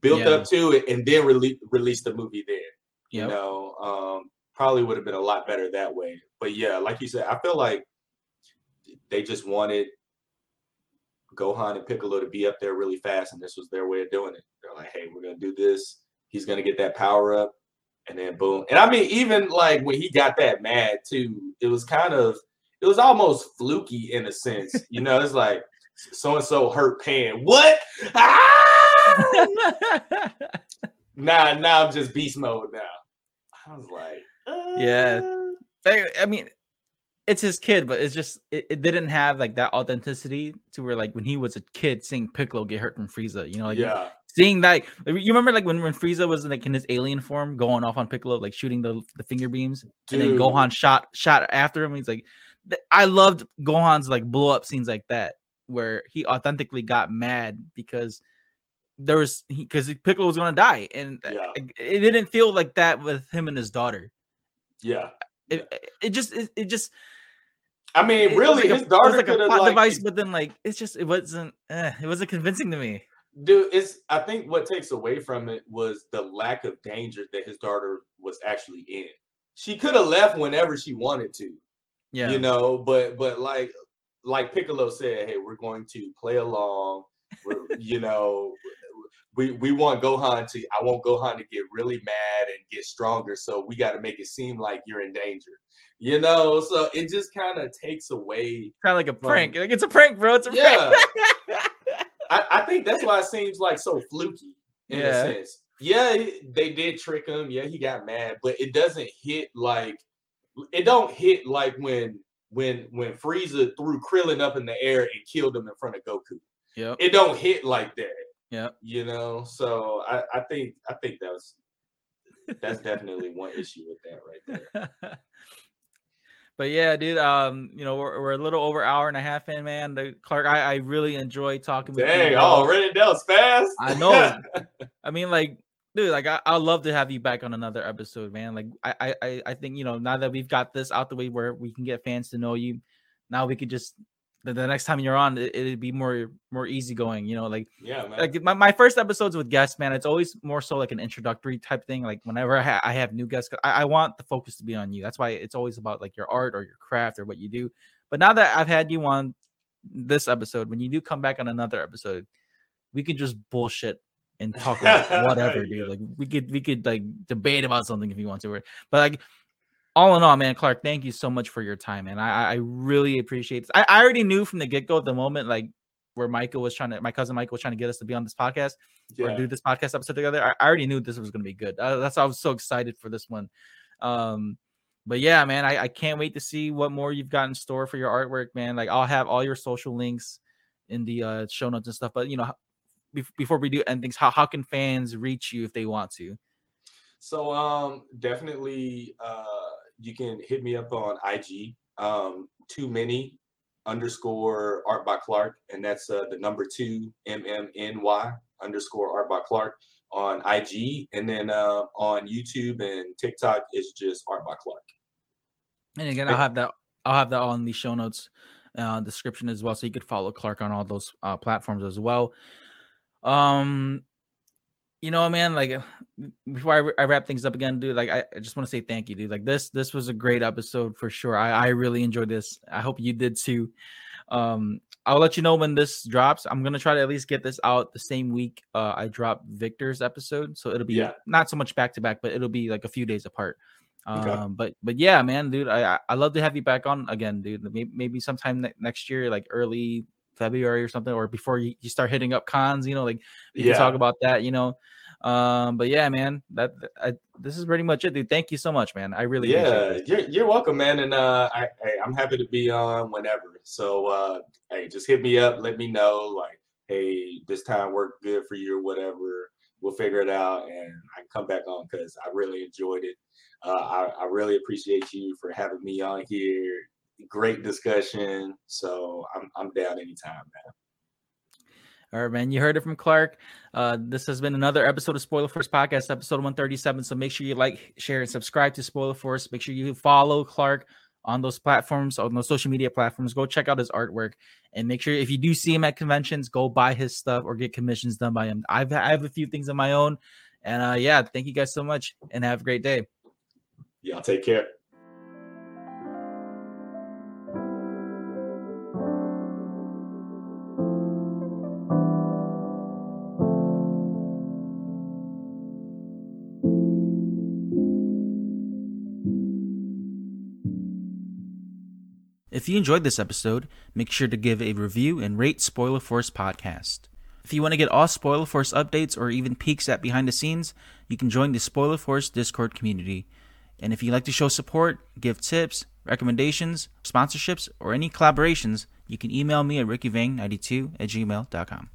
Speaker 7: built yeah. up to it, and then release release the movie there. Yep. You know, um, probably would have been a lot better that way. But yeah, like you said, I feel like they just wanted Gohan and Piccolo to be up there really fast, and this was their way of doing it. They're like, "Hey, we're gonna do this. He's gonna get that power up and then boom. And I mean, even like when he got that mad too, it was kind of it was almost fluky in a sense. You know, it's like so and so hurt Pan. What? Ah! nah, now I'm just beast mode now. I was like.
Speaker 1: Yeah. Uh. I mean, it's his kid, but it's just it, it, didn't have like that authenticity to where like when he was a kid seeing Piccolo get hurt from Frieza, you know, like
Speaker 7: yeah
Speaker 1: seeing that you remember like when, when Frieza was like in his alien form going off on Piccolo, like shooting the, the finger beams, Dude. and then Gohan shot shot after him. He's like, I loved Gohan's like blow up scenes like that, where he authentically got mad because there was because Piccolo was gonna die, and yeah. it, it, didn't feel like that with him and his daughter.
Speaker 7: Yeah,
Speaker 1: it, it just it, it just.
Speaker 7: I mean, really,
Speaker 1: like
Speaker 7: his daughter
Speaker 1: was like a plot like, device, but then like it's just it wasn't eh, it wasn't convincing to me.
Speaker 7: Dude it's i think what takes away from it was the lack of danger that his daughter was actually in. She could have left whenever she wanted to yeah. you know but but like like piccolo said hey we're going to play along. You know we we want gohan to i want gohan to get really mad and get stronger so we got to make it seem like you're in danger you know so it just kind of takes away
Speaker 1: kind of like a prank from, like it's a prank bro it's a yeah.
Speaker 7: prank I, I think that's why it seems like so fluky in yeah. a sense. Yeah, they did trick him. Yeah, he got mad, but it doesn't hit like it don't hit like when when when Frieza threw Krillin up in the air and killed him in front of Goku.
Speaker 1: yeah,
Speaker 7: it don't hit like that.
Speaker 1: Yeah,
Speaker 7: you know. So I, I think I think that was that's definitely one issue with that right there.
Speaker 1: but yeah, dude. Um, you know, we're, we're a little over hour and a half in, man. The, Clark, I, I really enjoy talking
Speaker 7: Dang,
Speaker 1: with you.
Speaker 7: Dang, already that was fast.
Speaker 1: I know. I mean, like, dude, like I, I'd love to have you back on another episode, man. Like I, I, I think you know now that we've got this out the way where we can get fans to know you, now we could just the, the next time you're on, it, would be more more easygoing. You know, like
Speaker 7: yeah, man.
Speaker 1: like my, my first episodes with guests, man, it's always more so like an introductory type thing. Like whenever I, ha- I have new guests, I, I want the focus to be on you. That's why it's always about like your art or your craft or what you do. But now that I've had you on this episode, when you do come back on another episode, we can just bullshit and talk about whatever, dude. Like we could we could like debate about something if you want to, but like all in all, man, Clark, thank you so much for your time, and I I really appreciate this. I, I already knew from the get go at the moment, like where Michael was trying to, my cousin Michael was trying to get us to be on this podcast yeah. or do this podcast episode together. I, I already knew this was going to be good. Uh, that's why I was so excited for this one. Um, but yeah, man, I, I can't wait to see what more you've got in store for your artwork, man. Like I'll have all your social links in the uh, show notes and stuff. But you know, before we do end things, how how can fans reach you if they want to?
Speaker 7: So um, definitely uh you can hit me up on IG, um, too many underscore art by Clark, and that's uh, the number two M M N Y underscore art by Clark on IG, and then uh, on YouTube and TikTok it's just art by Clark.
Speaker 1: And again, I'll have that. I'll have that on the show notes uh, description as well, so you could follow Clark on all those uh, platforms as well. Um, you know, man, like before I, I wrap things up again, dude, like I, I just want to say thank you, dude. Like this, this was a great episode for sure. I, I really enjoyed this. I hope you did too. Um, I'll let you know when this drops. I'm gonna try to at least get this out the same week uh, I drop Victor's episode, so it'll be yeah. not so much back to back, but it'll be like a few days apart. Okay. Um, but but yeah, man, dude, I I love to have you back on again, dude. Maybe, maybe sometime ne- next year, like early February or something, or before you, you start hitting up cons, you know, like we yeah. can talk about that, you know. Um, but yeah, man, that I, this is pretty much it, dude. Thank you so much, man. I really
Speaker 7: yeah, you're, you're welcome, man. And uh, I, I I'm happy to be on whenever. So uh, hey, just hit me up, let me know, like, hey, this time worked good for you or whatever. We'll figure it out, and I come back on because I really enjoyed it. Uh, I, I really appreciate you for having me on here great discussion. So I'm I'm down anytime, man.
Speaker 1: All right, man. You heard it from Clark. Uh, this has been another episode of Spoiler Force Podcast, episode 137. So make sure you like, share, and subscribe to Spoiler Force. Make sure you follow Clark on those platforms, on those social media platforms. Go check out his artwork and make sure if you do see him at conventions, go buy his stuff or get commissions done by him. I've I have a few things of my own. And uh, yeah, thank you guys so much and have a great day.
Speaker 7: Y'all take care.
Speaker 1: If you enjoyed this episode, make sure to give a review and rate Spoiler Force Podcast. If you want to get all Spoiler Force updates or even peeks at behind the scenes, you can join the Spoiler Force Discord community. And if you'd like to show support, give tips, recommendations, sponsorships, or any collaborations, you can email me at rickyvang92 at gmail.com.